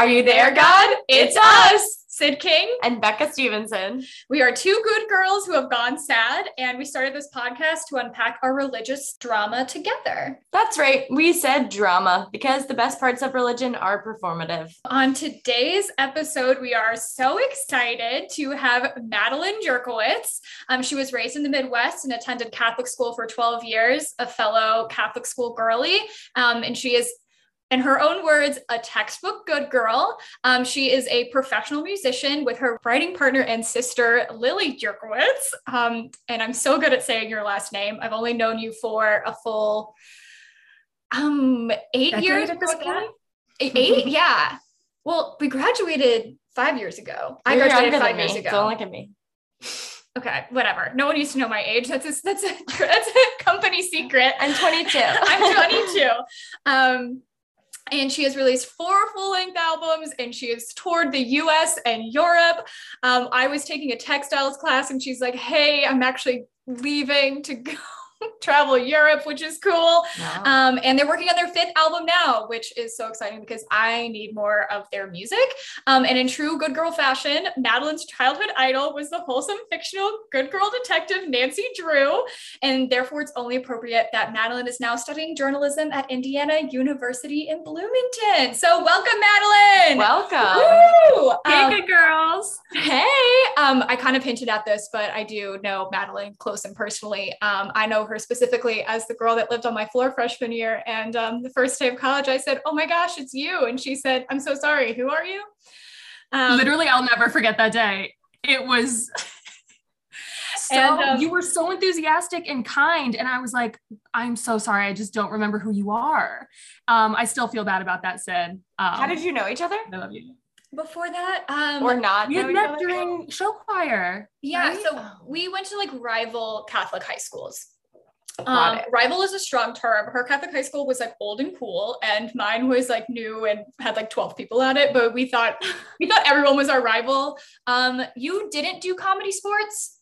Are you there, God? It's us. Syd King. And Becca Stephenson. We are two good girls who have gone sad, and we started this podcast to unpack our religious drama together. That's right. We said drama because the best parts of religion are performative. On today's episode, we are so excited to have Madeleine Jurkiewicz. Um, she was raised in the Midwest and attended Catholic school for 12 years, a fellow Catholic school girly. Um, and she is in her own words, a textbook good girl. Um, she is a professional musician with her writing partner and sister, Lily Jurkiewicz. Um, and I'm so good at saying your last name. I've only known you for a full um, eight Decade years at this point? Eight? yeah. Well, we graduated five years ago. I You're graduated five years ago. Don't look at me. Okay, whatever. No one needs to know my age. That's a, that's a, that's a company secret. I'm 22. I'm 22. Um, and she has released four full length albums and she has toured the US and Europe. Um, I was taking a textiles class and she's like, hey, I'm actually leaving to go travel Europe, which is cool. Wow. Um, and they're working on their fifth album now, which is so exciting because I need more of their music. Um, and in true good girl fashion, Madeleine's childhood idol was the wholesome fictional good girl detective Nancy Drew. And therefore, it's only appropriate that Madeleine is now studying journalism at Indiana University in Bloomington. So, welcome, Madeleine. Welcome. Woo! Hey, Um, good girls. Hey, um, I kind of hinted at this, but I do know Madeleine close and personally. Um, I know her specifically as the girl that lived on my floor freshman year. And um, the first day of college, I said, "Oh my gosh, it's you!" And she said, "I'm so sorry. Who are you?" Um, Literally, I'll never forget that day. It was so And, um, you were so enthusiastic and kind, and I was like, "I'm so sorry. I just don't remember who you are." Um, I still feel bad about that. Syd. Um, How did you know each other? I love you. before that, um, Or not? We know had each met during show choir. yeah. right? So we went to like rival Catholic high schools. Got Um, rival is a strong term. Her Catholic high school was like old and cool, and mine was like new and had like 12 people at it. But we thought we thought everyone was our rival. Um, you didn't do comedy sports,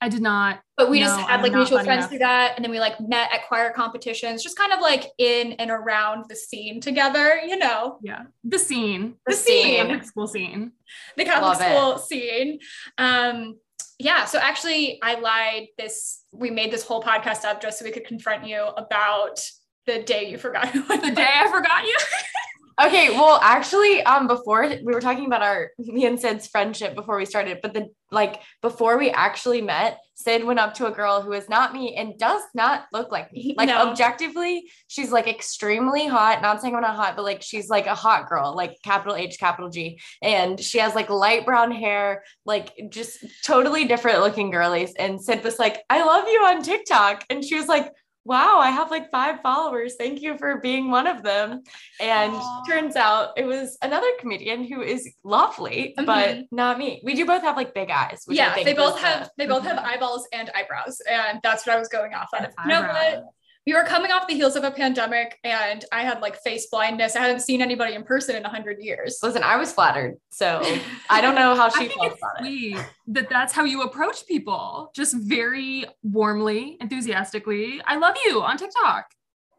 I did not. but we just had I'm like mutual friends enough. through that, and then we like met at choir competitions, just kind of like in and around the scene together. You know, Yeah, the scene, The the scene. Catholic school scene. the Catholic Love it. school scene. Um, yeah, so actually, I lied. This we made this whole podcast up just so we could confront you about the day you forgot The day I forgot you. Okay, well, actually, um, before we were talking about our me and Syd's friendship before we started, but the like before we actually met, Syd went up to a girl who is not me and does not look like me. Like No. objectively, she's like extremely hot. Not saying I'm not hot, but like she's like a hot girl, like capital H, capital G, and she has like light brown hair, like just totally different looking girlies. And Syd was like, "I love you on TikTok," and she was like. Wow, I have like five followers. Thank you for being one of them. And Aw. turns out it was another comedian who is lovely, but Mhm. not me. We do both have like big eyes. Which I yeah, think they both was the- have they both have eyeballs and eyebrows, and that's what I was going off of. No, eyebrows. But we were coming off the heels of a pandemic, and I had like face blindness. I hadn't seen anybody in person in a hundred years. Listen, I was flattered, so I don't know how she think felt it's about it. sweet that that's how you approach people, just very warmly, enthusiastically. I love you on TikTok.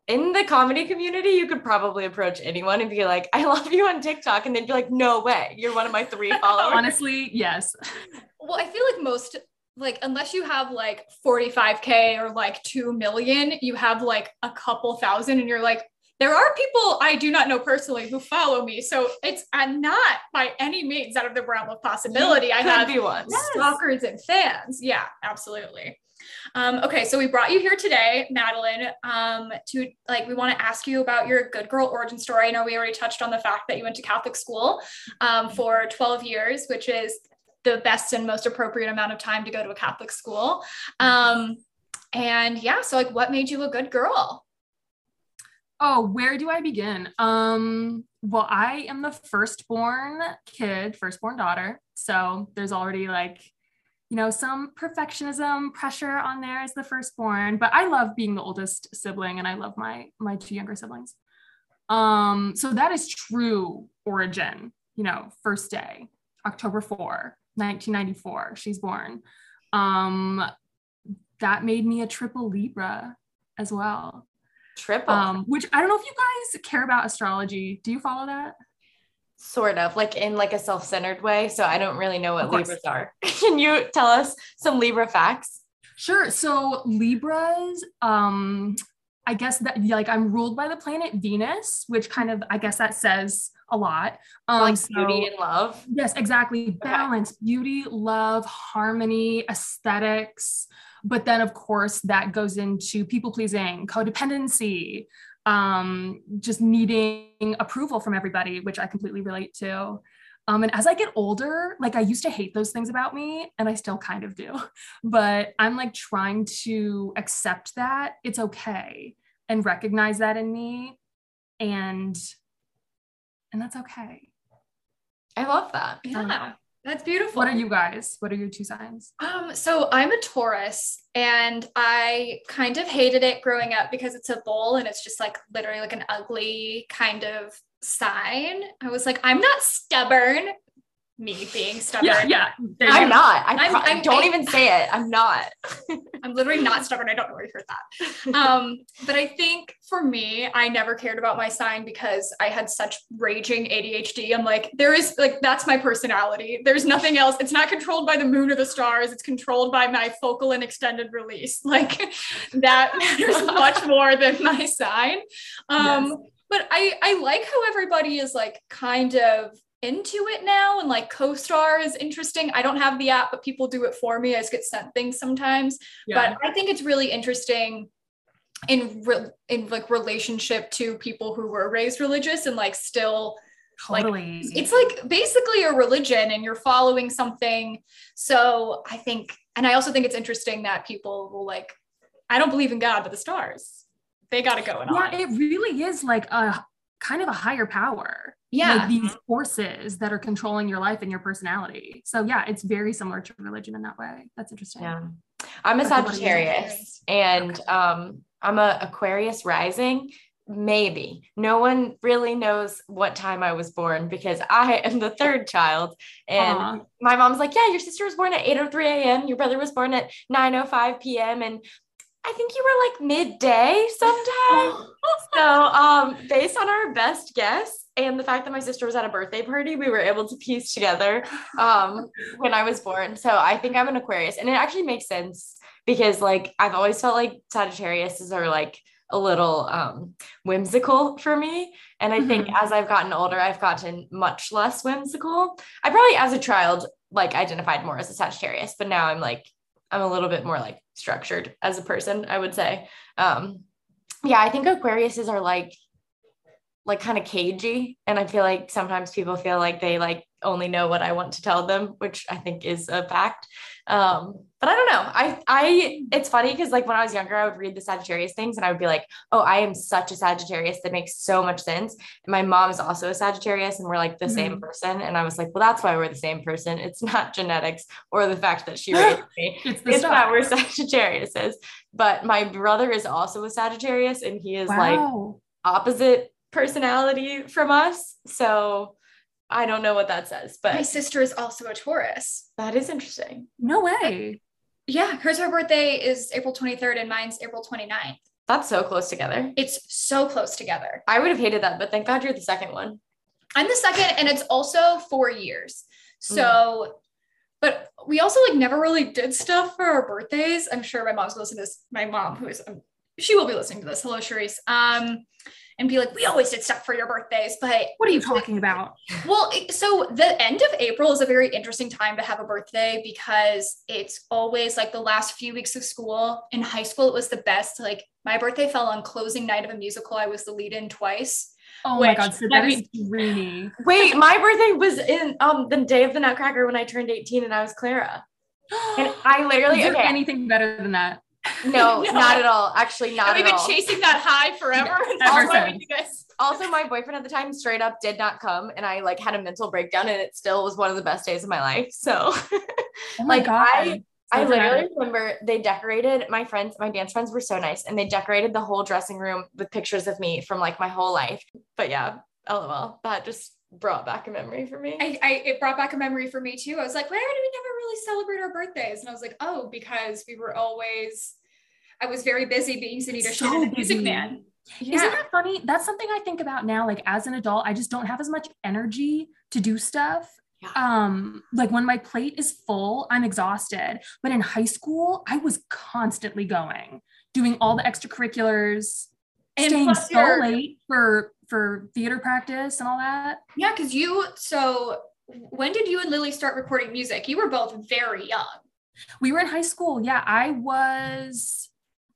In the comedy community, you could probably approach anyone and be like, "I love you on TikTok," and they'd be like, "No way, you're one of my three followers." Honestly, yes. Well, I feel like most like unless you have like 45k or like 2 million, you have like a couple thousand and you're like there are people I do not know personally who follow me. So it's I'm not by any means out of the realm of possibility. I Could have be one. stalkers and fans. Yeah, absolutely. Um, okay, so we brought you here today, Madeleine, um, to like we want to ask you about your good girl origin story. I know we already touched on the fact that you went to Catholic school um, for 12 years, which is the best and most appropriate amount of time to go to a Catholic school. Um, and yeah, so like what made you a good girl? Oh, where do I begin? Um, well, I am the firstborn kid, firstborn daughter. So there's already like, you know, some perfectionism pressure on there as the firstborn, but I love being the oldest sibling and I love my my two younger siblings. Um, so that is true origin, you know, first day, October 4, 1994, she's born. Um, that made me a triple Libra as well Triple. um, which I don't know if you guys care about astrology. Do you follow that? sort of like in like a self-centered way. So I don't really know what Libras are. Can you tell us some Libra facts? Sure. So Libras, um, I guess that like I'm ruled by the planet Venus, which kind of I guess that says a lot. Um, like so- beauty and love. Yes, exactly. Balance, beauty, love, harmony, aesthetics. But then, of course, that goes into people pleasing, codependency, um, just needing approval from everybody, which I completely relate to. Um, and as I get older, like I used to hate those things about me, and I still kind of do, but I'm like trying to accept that it's okay and recognize that in me, and and that's okay. I love that. Yeah. That's beautiful. What are you guys? What are your two signs? Um, so I'm a Taurus and I kind of hated it growing up because it's a bull and it's just like literally like an ugly kind of sign. I was like, I'm not stubborn. Me being stubborn. Yeah, yeah. There I'm go. not. I I'm- pro- I'm- don't I- even say it. I'm not. I'm literally not stubborn. I don't know where you heard that. Um, but I think for me, I never cared about my sign because I had such raging ADHD. I'm like, there is like that's my personality. There's nothing else. It's not controlled by the moon or the stars. It's controlled by my Focalin extended release. Like that matters much more than my sign. Um, Yes. but I I like how everybody is like kind of into it now and like co-star is interesting. I don't have the app but people do it for me. I just get sent things sometimes. Yeah. but I think it's really interesting in re- in like relationship to people who were raised religious and like still like, totally. it's like basically a religion and you're following something. So I think and I also think it's interesting that people will like I don't believe in God but the stars they got it going yeah, on. Yeah, it really is like a kind of a higher power. yeah Like these forces that are controlling your life and your personality. So yeah, it's very similar to religion in that way. That's interesting. Yeah. I'm a Okay, what are you? Sagittarius and um I'm a Aquarius rising. Maybe. No one really knows what time I was born because I am the third child. And Aw. my mom's like, Yeah, your sister was born at 8:03 a.m. Your brother was born at 9:05 p.m. And I think you were like midday sometime. so um based on our best guess and the fact that my sister was at a birthday party, we were able to piece together um when I was born. So I think I'm an Aquarius. And it actually makes sense because like I've always felt like Sagittarius are like a little um whimsical for me. And I think as I've gotten older, I've gotten much less whimsical. I probably as a child like identified more as a Sagittarius, but now I'm like I'm a little bit more like structured as a person, I would say. Um yeah, I think Aquariuses are like like kind of cagey and I feel like sometimes people feel like they like only know what I want to tell them, which I think is a fact. Um, but I don't know. I I hmm. it's funny because like when I was younger, I would read the Sagittarius things and I would be like, oh, I am such a Sagittarius. That makes so much sense. And my mom is also a Sagittarius, and we're like the same hmm. person. And I was like, well, that's why we're the same person. It's not genetics or the fact that she raised me. It's the It's that we're Sagittariuses. But my brother is also a Sagittarius, and he is like opposite personality from us. So I don't know what that says, but my sister is also a Taurus that is interesting. no way. Yeah hers her birthday is April 23rd and mine's April 29th That's so close together. it's so close together I would have hated that, but thank God you're the second one. I'm the second, and it's also four years. Mm. So, but we also like never really did stuff for our birthdays. I'm sure my mom's gonna listen this. My mom, who is she will be listening to this. Hello, Charisse. Um, and be like, we always did stuff for your birthdays, but What are you talking about? well, so the end of April is a very interesting time to have a birthday because it's always like the last few weeks of school. In high school, it was the best. Like my birthday fell on closing night of a musical. I was the lead in twice. Oh my god, so that is dreamy. Wait, my birthday was in um the day of the Nutcracker when I turned 18 and I was Clara. And I literally Is there okay. anything better than that? No, No. not at all. Actually, not Have we at been all. chasing that high forever? Ever That's why we since. do this. also, my boyfriend at the time straight up did not come, and I like had a mental breakdown, and it still was one of the best days of my life. So Oh my Like, god. I- So I literally dramatic. remember they decorated my friends, my dance friends were so nice, and they decorated the whole dressing room with pictures of me from like my whole life. But yeah, lol, that just brought back a memory for me. I, I it brought back a memory for me too. I was like, why do we never really celebrate our birthdays? And I was like, oh, because we were always I was very busy being Sunita So and Music. Man. Yeah. Isn't that funny? That's something I think about now. Like as an adult, I just don't have as much energy to do stuff. Yeah. Um, like when my plate is full, I'm exhausted. But in high school, I was constantly going, doing all the extracurriculars, And staying so late for for theater practice and all that. Yeah, because you so when did you and Lily start recording music? You were both very young. We were in high school. Yeah, I was,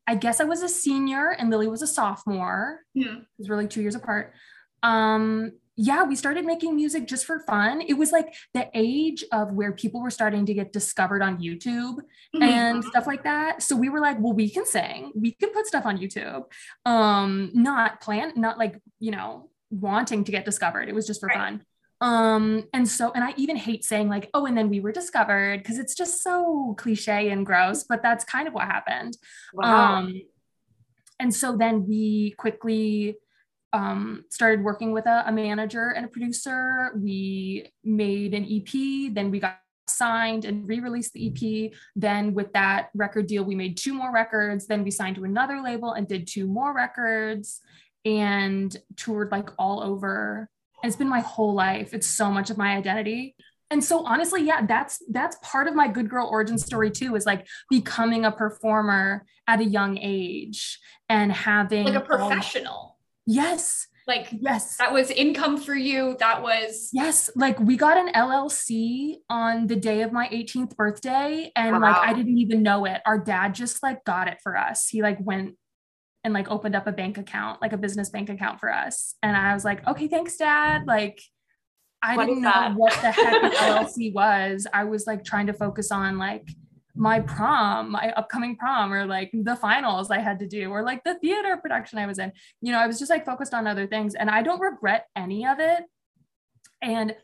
I guess I was a senior and Lily was a sophomore. Yeah. Because we're like two years apart. Um, yeah, we started making music just for fun. It was like the age of where people were starting to get discovered on YouTube Mm-hmm. and stuff like that. So we were like, well, we can sing, we can put stuff on YouTube. Um, not plan, not like, you know, wanting to get discovered. It was just for Right. fun. Um, and so, and I even hate saying like, oh, and then we were discovered because it's just so cliche and gross, but that's kind of what happened. Wow. Um, and so then we quickly um, started working with a, a manager and a producer. We made an EP, then we got signed and re-released the EP. Then with that record deal, we made two more records. Then we signed to another label and did two more records and toured like all over. And it's been my whole life. It's so much of my identity. And so honestly, yeah, that's that's part of my good girl origin story too, is like becoming a performer at a young age and having like a professional. yes, Like yes. that was income for you. That was Yes, like we got an LLC on the day of my 18th birthday and like I didn't even know it. Our dad just like got it for us. He like went and like opened up a bank account, like a business bank account for us. And I was like, "Okay, thanks dad." Like I What didn't know what the heck an LLC was. I was like trying to focus on like my prom, my upcoming prom, or like the finals I had to do, or like the theater production I was in. You know, I was just like focused on other things, and I don't regret any of it. And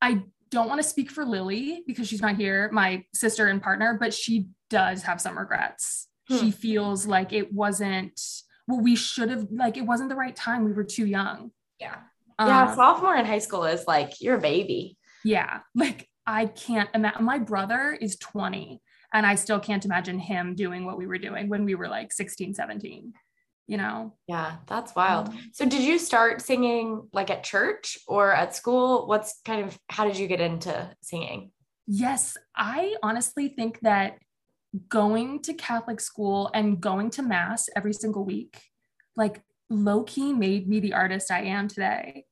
I don't want to speak for Lily because she's not here, my sister and partner, but she does have some regrets. Hmm. She feels like it wasn't well we should have, like, it wasn't the right time. We were too young. yeah. yeah, Um, sophomore in high school is like you're a baby. yeah. Like, I can't imagine. My brother is 20, and I still can't imagine him doing what we were doing when we were like 16, 17, you know? Yeah, that's wild. Um, So did you start singing like at church or at school? What's kind of how did you get into singing? Yes, I honestly think that going to Catholic school and going to Mass every single week, like low key made me the artist I am today.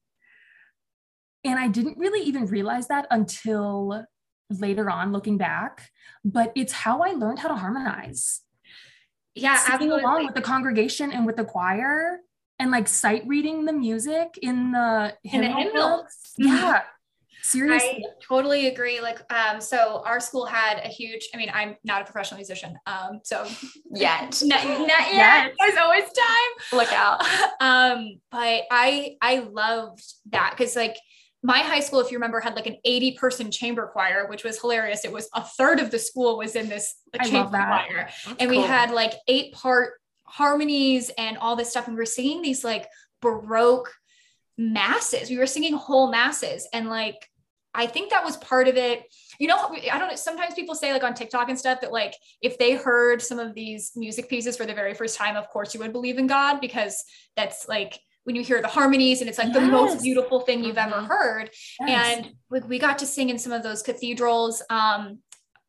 And I didn't really even realize that until later on, looking back, but it's how I learned how to harmonize. Yeah, Singing along with the congregation and with the choir and like sight reading the music in the In the hymnal hymnals. Yeah. Seriously. I totally agree. Like, um, so our school had a huge, I mean, I'm not a professional musician. Um, so Yet. not, not yet. Yet. There's always time. Look out. um, but I I loved that because like my high school, if you remember, had like an 80 person chamber choir, which was hilarious. It was a third of the school was in this love chamber choir. That's and we had like eight part harmonies and all this stuff. And we were singing these like Baroque masses. We were singing whole masses. And like, I think that was part of it. You know, I don't know. Sometimes people say, like on TikTok and stuff, that like if they heard some of these music pieces for the very first time, of course you would believe in God because that's like when you hear the harmonies and it's like the most beautiful thing you've ever Mhm. heard Yes. and like we got to sing in some of those cathedrals um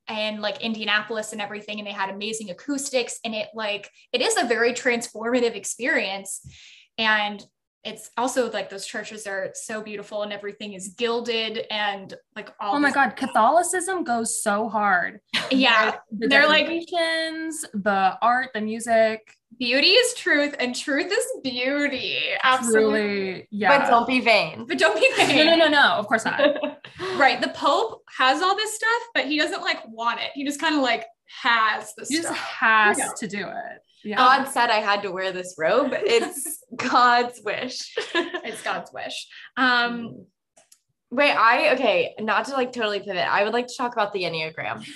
and like Indianapolis and everything and they had amazing acoustics and it like it is a very transformative experience and it's also like those churches are so beautiful and everything is gilded and like all Oh my this- God, Catholicism goes so hard. yeah The They're like- the art, the music. beauty is truth and truth is beauty absolutely Truly, yeah. But don't be vain. but don't be vain no, no, no. no. Of course not. right the pope has all this stuff but he doesn't like want it he just kind of like has the He just stuff has Yeah. to do it. Yeah. God said I had to wear this robe. It's God's wish. it's god's wish um Wait, I okay, not to like totally pivot. I would like to talk about the Enneagram.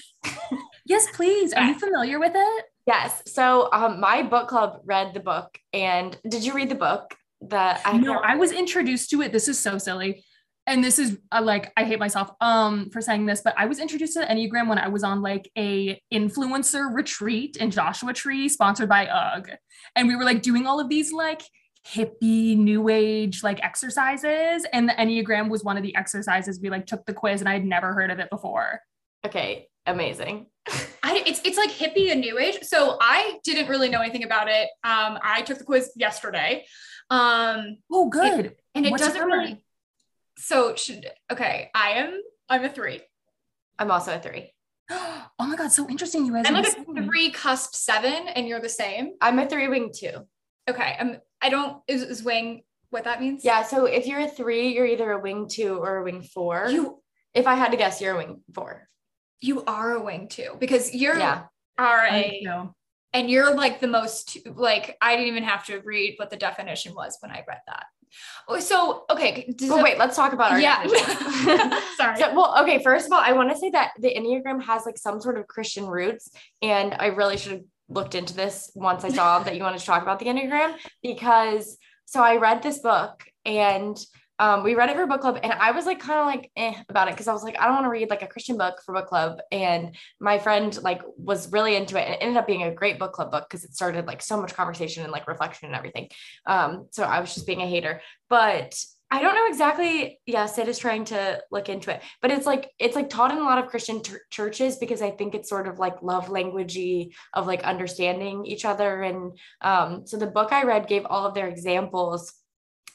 yes, please. Are you familiar with it? Yes. So um my book club read the book and did you read the book? That I no, I was introduced to it. This is so silly. And this is uh, like I hate myself um for saying this, but I was introduced to the Enneagram when I was on like a influencer retreat in Joshua Tree sponsored by UGG. And we were like doing all of these like hippie new age like exercises and the Enneagram was one of the exercises we like took the quiz and I had never heard of it before. Okay, amazing. I, it's it's like hippie and new age. So I didn't really know anything about it. Um, I took the quiz yesterday. Um, oh, good. It, and it What's doesn't really. So should okay. I am. I'm a three. I'm also a three. oh my god, so interesting. You guys. I'm like a three cusp seven, and you're the same. I'm a three wing two. Okay. I'm. I don't. Is, is wing what that means? Yeah. So if you're a three, you're either a wing two or a wing four. You. If I had to guess, you're a wing four. You are a wing two because you're yeah. are a. And you're like the most like I didn't even have to read what the definition was when I read that. Oh, so okay. Well, oh, wait, let's talk about our yeah. Sorry. So, well, okay. First of all, I want to say that the Enneagram has like some sort of Christian roots, and I really should have looked into this once I saw that you wanted to talk about the Enneagram because so I read this book and um, we read it for book club and I was like kind of like eh about it because I was like I don't want to read like a Christian book for book club and my friend like was really into it and it ended up being a great book club book because it started like so much conversation and like reflection and everything um so I was just being a hater but I don't know exactly. Yeah, Syd is trying to look into it, but it's like it's like taught in a lot of Christian churches because I think it's sort of like love languagey of like understanding each other. And um, so the book I read gave all of their examples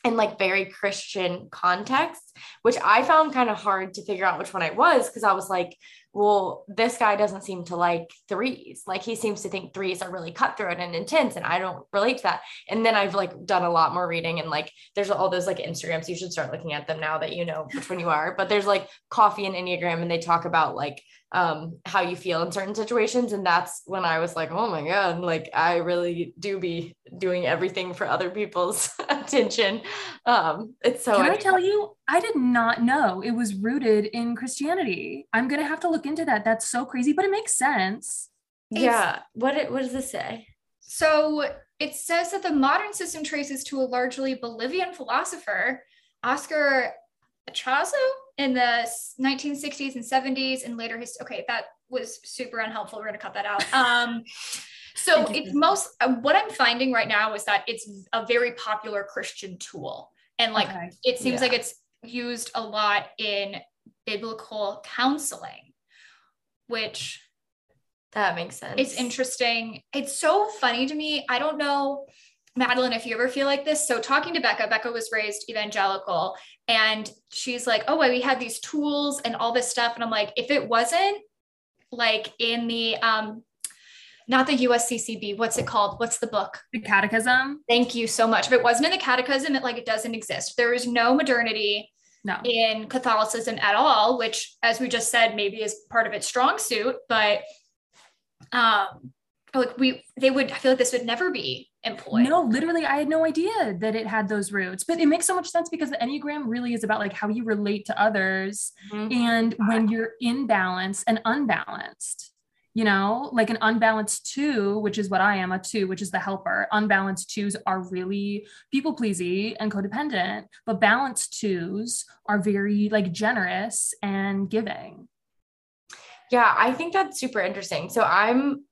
in like very Christian contexts, which I found kind of hard to figure out which one I was because I was like, well, this guy doesn't seem to like threes. Like he seems to think threes are really cutthroat and intense, and I don't relate to that. And then I've like done a lot more reading, and like there's all those like Instagrams. You should start looking at them now that you know which one you are. But there's like coffee and Enneagram, and they talk about like um how you feel in certain situations. And that's when i was like oh my god like i really do be doing everything for other people's attention. Um it's so can i tell you? I did not know it was rooted in christianity. I'm gonna have to look into that. That's so crazy but it makes sense. Yeah. What it what does this say? So it says that the modern system traces to a largely bolivian philosopher oscar Ichazo in the 1960s and 70s and later his okay that was super unhelpful. We're going to cut that out. Um so it's most uh, what i'm finding right now is that it's a very popular christian tool. And like okay. it seems yeah. like it's used a lot in biblical counseling which that makes sense. it's interesting. It's so funny to me. I don't know Madeleine, if you ever feel like this, so talking to Becca, Becca was raised evangelical and she's like, Oh, well, we had these tools and all this stuff. And I'm like, if it wasn't like in the, um, not the USCCB, what's it called? What's the book? The Catechism. Thank you so much. If it wasn't in the Catechism, it like it doesn't exist. There is no modernity no. in Catholicism at all, which, as we just said, maybe is part of its strong suit, but um, like we, they would, I feel like this would never be employed. No, literally, I had no idea that it had those roots. But it makes so much sense because the Enneagram really is about like how you relate to others. Mm-hmm. And when you're in balance and unbalanced, you know, like an unbalanced two, which is what I am, a two, which is the helper. Unbalanced twos are really people pleasy and codependent, but balanced twos are very like generous and giving. Yeah, I think that's super interesting. So I'm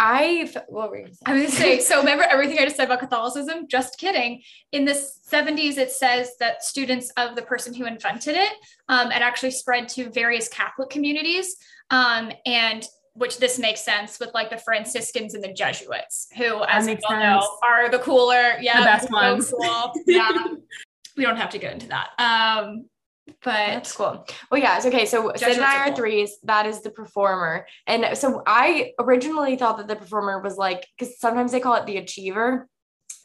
I what were you saying? I'm gonna say, so remember everything I just said about Catholicism? Just kidding. In the 70s, it says that students of the person who invented it, um, it actually spread to various Catholic communities. Um, and which this makes sense with like the Franciscans and the Jesuits, who, as we all know, are the cooler, yeah, the best ones. cool. yeah. we don't have to get into that. Um, but that's cool. Well, yeah, it's okay. So Syd and I are threes. That is the performer. And so I originally thought that the performer was like, because sometimes they call it the achiever.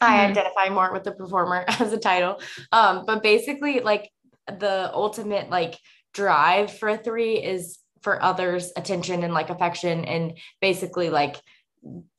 Mm-hmm. I identify more with the performer as a title. Um, but basically, like the ultimate like drive for a three is for others' attention and like affection and basically like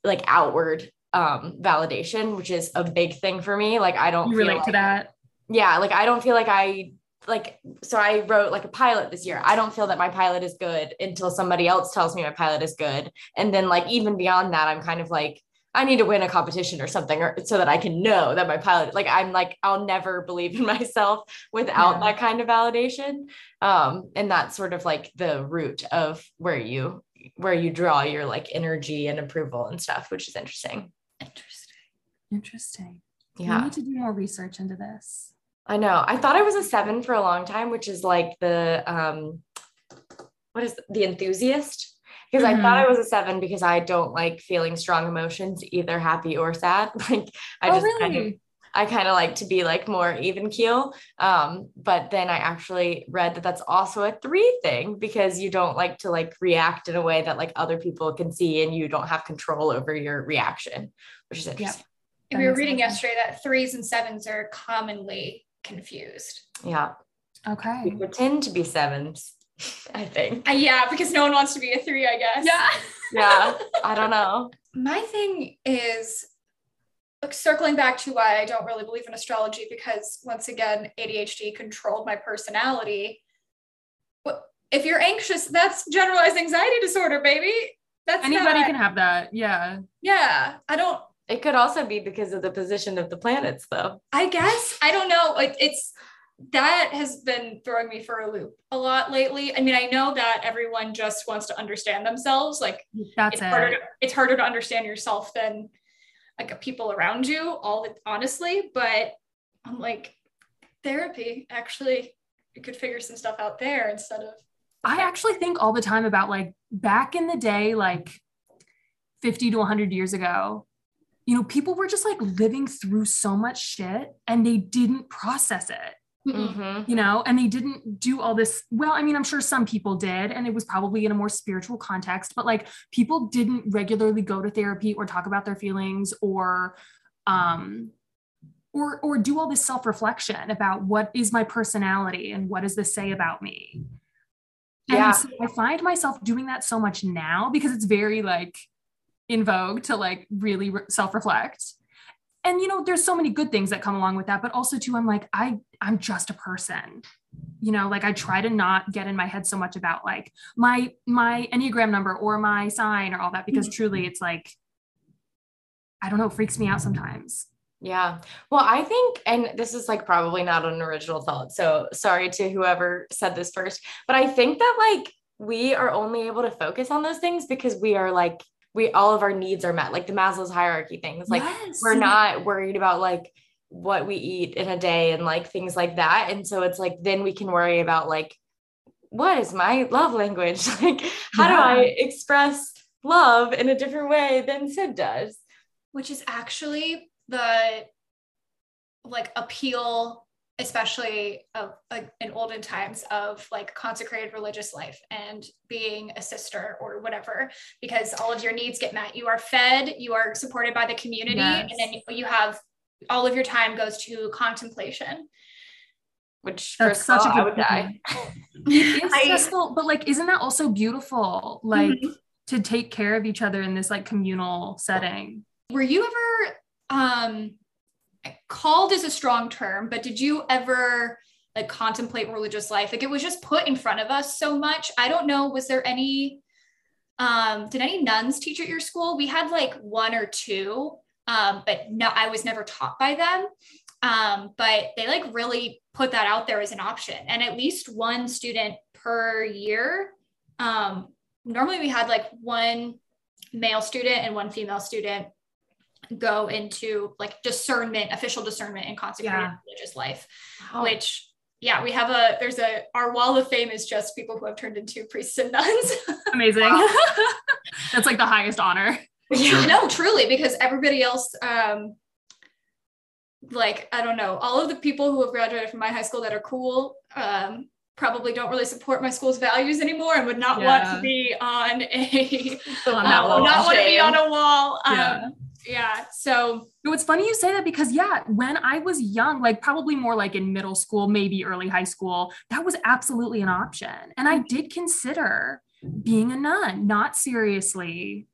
like outward um validation, which is a big thing for me. Like I don't you relate like, to that. Yeah, like I don't feel like I like so I wrote like a pilot this year. I don't feel that my pilot is good until somebody else tells me my pilot is good. And then like even beyond that, I'm kind of like I need to win a competition or something, or so that I can know that my pilot, like I'm like, I'll never believe in myself without Yeah. that kind of validation. Um, and that's sort of like the root of where you where you draw your like energy and approval and stuff, which is interesting. Interesting. Interesting. Yeah. We need to do more research into this. I know. I thought I was a seven for a long time, which is like the um what is the enthusiast? Because I thought I was a seven because I don't like feeling strong emotions, either happy or sad. Like I oh, just really? kind of I kind of like to be like more even keel. Um, but then I actually read that that's also a three thing because you don't like to like react in a way that like other people can see and you don't have control over your reaction, which is interesting. we were reading yesterday that threes and sevens are commonly confused. Yeah. okay. We pretend to be sevens, I think. Uh, yeah, because no one wants to be a three, I guess. Yeah. Yeah. I don't know. My thing is like, circling back to why I don't really believe in astrology because once again, ADHD controlled my personality. If you're anxious? That's generalized anxiety disorder, baby. That's Anybody not- can have that. Yeah. Yeah, I don't. It could also be because of the position of the planets, though. I guess I don't know. Like it's that has been throwing me for a loop a lot lately. I mean, I know that everyone just wants to understand themselves. Like That's it's it. harder. To, it's harder to understand yourself than like people around you. All the, honestly, but I'm like therapy. Actually, you could figure some stuff out there instead of I actually think all the time about like back in the day, like 50 to 100 years ago, you know, people were just like living through so much shit and they didn't process it, Mhm. you know, and they didn't do all this. Well, I mean, I'm sure some people did, and it was probably in a more spiritual context, but like people didn't regularly go to therapy or talk about their feelings or, um, or, or do all this self-reflection about what is my personality and what does this say about me Yeah. and so I find myself doing that so much now because it's very like in vogue to like really re- self-reflect. And you know, there's so many good things that come along with that, but also too, I'm like, I I'm just a person. You know, like I try to not get in my head so much about like my my Enneagram number or my sign or all that because mm-hmm. truly it's like I don't know, it freaks me out sometimes. Yeah. Well, I think, and this is like probably not an original thought. So sorry to whoever said this first, but I think that like we are only able to focus on those things because we are like, we all of our needs are met, like the Maslow's hierarchy things. Like Yes. we're not worried about like what we eat in a day and like things like that. And so it's like, then we can worry about like, what is my love language? Like, how do I express love in a different way than Syd does? which is actually the like appeal especially of like in olden times of like consecrated religious life and being a sister or whatever because all of your needs get met you are fed you are supported by the community and then you, have all of your time goes to contemplation Which That's such a all, I good would die. It is I- stressful, but like, isn't that also beautiful? Like Mhm. to take care of each other in this like communal setting. were you ever um called is a strong term but did you ever like contemplate religious life? Like it was just put in front of us so much. I don't know was there any um did any nuns teach at your school? We had like one or two um but no i was never taught by them. Um but they like really put that out there as an option. And at least one student per year um normally we had like one male student and one female student go into like discernment, official discernment and consecrated Yeah. religious life, Wow. which yeah, we have a there's a our wall of fame is just people who have turned into priests and nuns. Amazing. That's like the highest honor. Yeah, no, truly, because everybody else um like I don't know, all of the people who have graduated from my high school that are cool um probably don't really support my school's values anymore and would not want to be on a On uh, that would not want to be on a wall. Um, Yeah. Yeah. So No, it's funny you say that because yeah, when I was young, like probably more like in middle school, maybe early high school, that was absolutely an option. And I did consider being a nun, not seriously,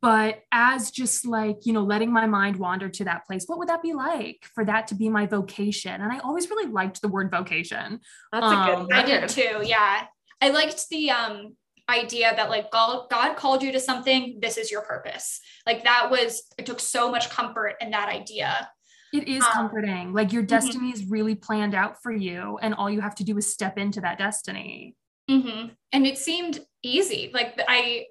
but as just like, you know, letting my mind wander to that place. What would that be like for that to be my vocation? And I always really liked the word vocation. That's a good. good I did too. Yeah. I liked the um idea that like God, God called you to something, this is your purpose. Like that was, it took so much comfort in that idea. It is Um, comforting. Like your mhm. destiny is really planned out for you, and all you have to do is step into that destiny. hmm And it seemed easy. Like I,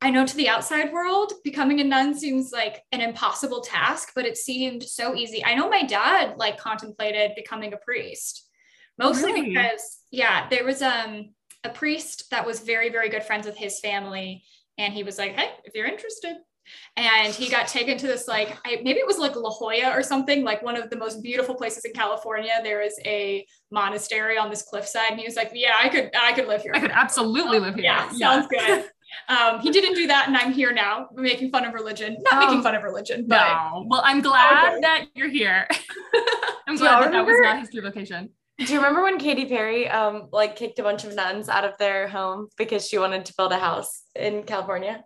I know to the outside world, becoming a nun seems like an impossible task, but it seemed so easy. I know my dad like contemplated becoming a priest, mostly Really? because yeah, there was um a priest that was very very good friends with his family, and he was like, hey, if you're interested. And he got taken to this like I, maybe it was like La Jolla or something like one of the most beautiful places in California. There is a monastery on this cliffside, and he was like, "Yeah, I could I could live here." I could absolutely live here. Yeah, sounds good. Um, he didn't do that, and I'm here now, making fun of religion. Not making Um, fun of religion, but No. Well, I'm glad Okay. that you're here. I'm glad that that was not his true vocation. Do you remember when Katy Perry um like kicked a bunch of nuns out of their home because she wanted to build a house in California?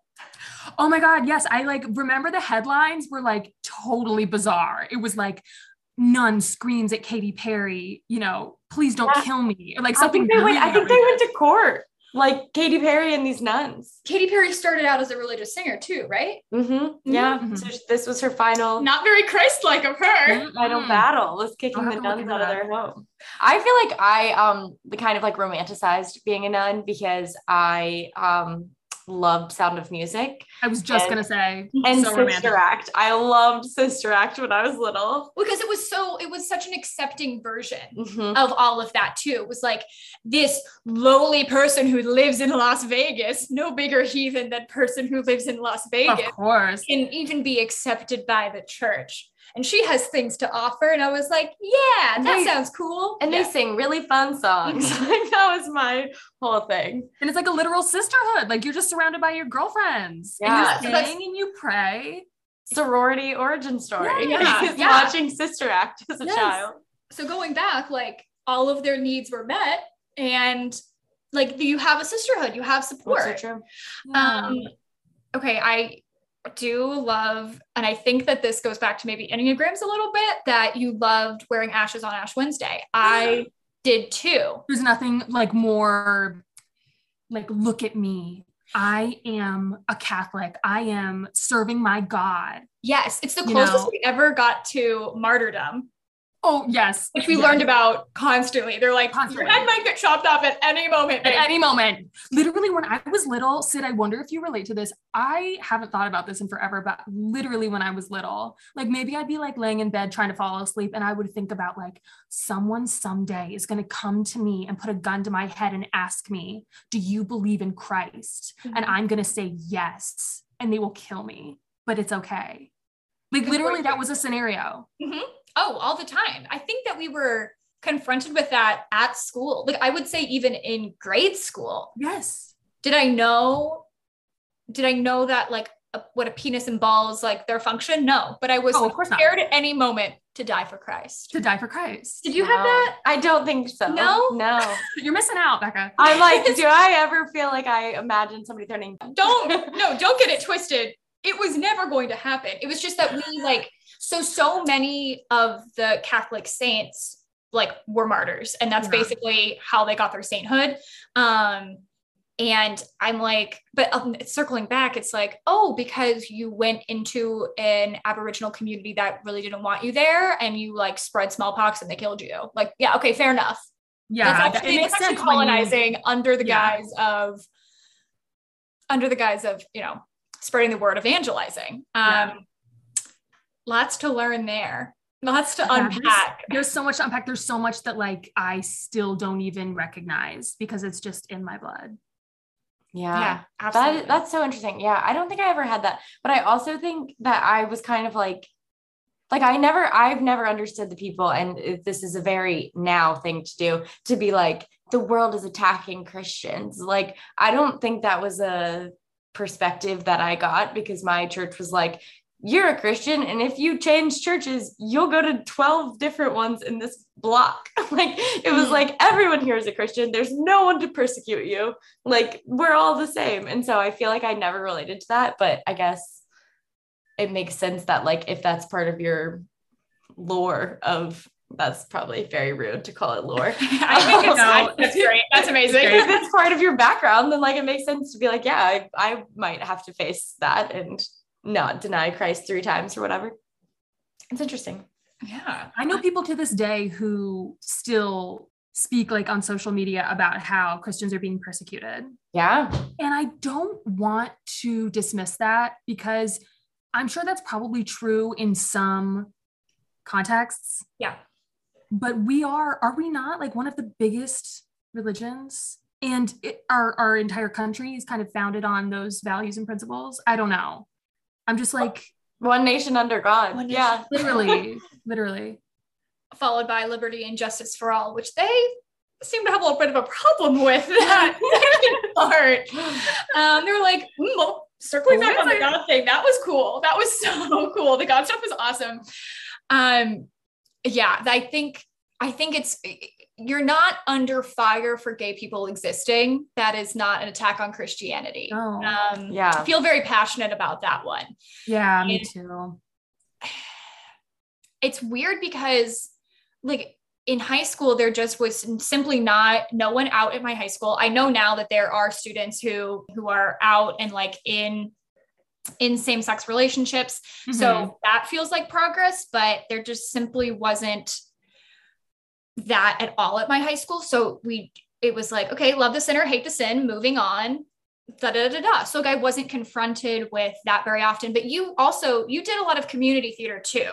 Oh my God. Yes. I like remember the headlines were like totally bizarre. It was like, nun screams at Katy Perry, you know, please don't Yeah. kill me. Or like I something. think they went. I think they went to court, like Katy Perry and these nuns. Katy Perry started out as a religious singer too, right? Mm-hmm. Yeah. Mhm. So this was her final Not very Christ-like of her. final Mm-mm. battle was kicking the have to look nuns out of their home. I feel like I um the kind of like romanticized being a nun because I um loved Sound of Music I was just And- gonna say. and so Sister romantic. Act. I loved Sister Act when I was little. Because it was so, it was such an accepting version Mhm. of all of that too. It was like this lowly person who lives in Las Vegas, no bigger heathen than person who lives in Las Of Vegas. course. can even be accepted by the church. And she has things to offer. And I was like, yeah, that They- sounds cool. And Yeah. they sing really fun songs. like that was my whole thing. And it's like a literal sisterhood. Like you're just surrounded by your girlfriends. Yeah. And you that's- sing and you pray. Sorority origin story. Yeah, Just yeah. watching Sister Act as a Yes. child. so going back, like all of their needs were met. And like you have a sisterhood, you have support. That's so true. Um, okay, I do love, and I think that this goes back to maybe Enneagrams a little bit, that you loved wearing ashes on Ash Wednesday. I did too. There's nothing like more like look at me. I am a Catholic. I am serving my God. Yes, it's the You closest know- we ever got to martyrdom, Oh yes. which we Yes. learned about constantly. They're like, Constantly. your head might get chopped off at any moment. at any moment. Literally, when I was little, Syd, I wonder if you relate to this. I haven't thought about this in forever, but literally when I was little, like maybe I'd be like laying in bed trying to fall asleep and I would think about like someone someday is going to come to me and put a gun to my head and ask me, Do you believe in Christ? And Mhm. I'm going to say yes, and they will kill me, but it's okay. Like literally, that was a scenario. Oh, all the time. I think that we were confronted with that at school. Like I would say even in grade school. Yes. Did I know did I know that like a, what a penis and balls like their function? No, but I was Oh, of course not. prepared at any moment to die for Christ. To die for Christ. Did you have that? I don't think so. No? No. You're missing out, Becca. I'm like, do I ever feel like I imagine somebody turning? Don't no, don't get it twisted. It was never going to happen. It was just that we like so so many of the Catholic saints like were martyrs and that's Yeah. basically how they got their sainthood. Um and I'm like, but um, circling back, it's like, oh, because you went into an Aboriginal community that really didn't want you there, and you like spread smallpox and they killed you. Like, yeah, okay, fair enough. Yeah, that's actually, it makes that's actually when you- colonizing under the Yeah. guise of under the guise of you know spreading the word evangelizing um Yeah. Lots to learn there lots to Yeah, there's- unpack There's so much to unpack. There's so much that like I still don't even recognize because it's just in my blood. Yeah. yeah absolutely That, that's so interesting. Yeah. I don't think I ever had that. But I also think that I was kind of like, like I never, I've never understood the people. And this is a very now thing to do to be like, the world is attacking Christians. Like, I don't think that was a perspective that I got because my church was like, you're a Christian, and if you change churches, you'll go to 12 different ones in this block. like, it was Mhm. like everyone here is a Christian. There's no one to persecute you. Like, we're all the same. And so I feel like I never related to that, but I guess it makes sense that, like, if that's part of your lore of that's probably very rude to call it lore. I think it's, No. that's great. That's amazing. if it's part of your background, then like it makes sense to be like, yeah, I, I might have to face that and not deny Christ three times or whatever. It's interesting. yeah. I know people to this day who still speak like on social media about how Christians are being persecuted. Yeah. And I don't want to dismiss that because I'm sure that's probably true in some contexts. Yeah. But we are, are we not like one of the biggest religions? And it, our, our entire country is kind of founded on those values and principles. I don't know. I'm just like, One nation under God. One yeah. literally, literally. Followed by liberty and justice for all, which they seem to have a little bit of a problem with that part. Um, they were like, mm, well, circling back on the God thing, that was cool. That was so cool. The God stuff was awesome. Um, yeah, I think I think it's you're not under fire for gay people existing. That is not an attack on Christianity. No. Um, Yeah. I feel very passionate about that one. Yeah, me And- too. it's weird because like in high school there just was simply not no one out at my high school i know now that there are students who who are out and like in in same-sex relationships Mhm. so that feels like progress but there just simply wasn't that at all at my high school so we it was like okay love the sinner hate the sin moving on da da da da so like i wasn't confronted with that very often but you also you did a lot of community theater too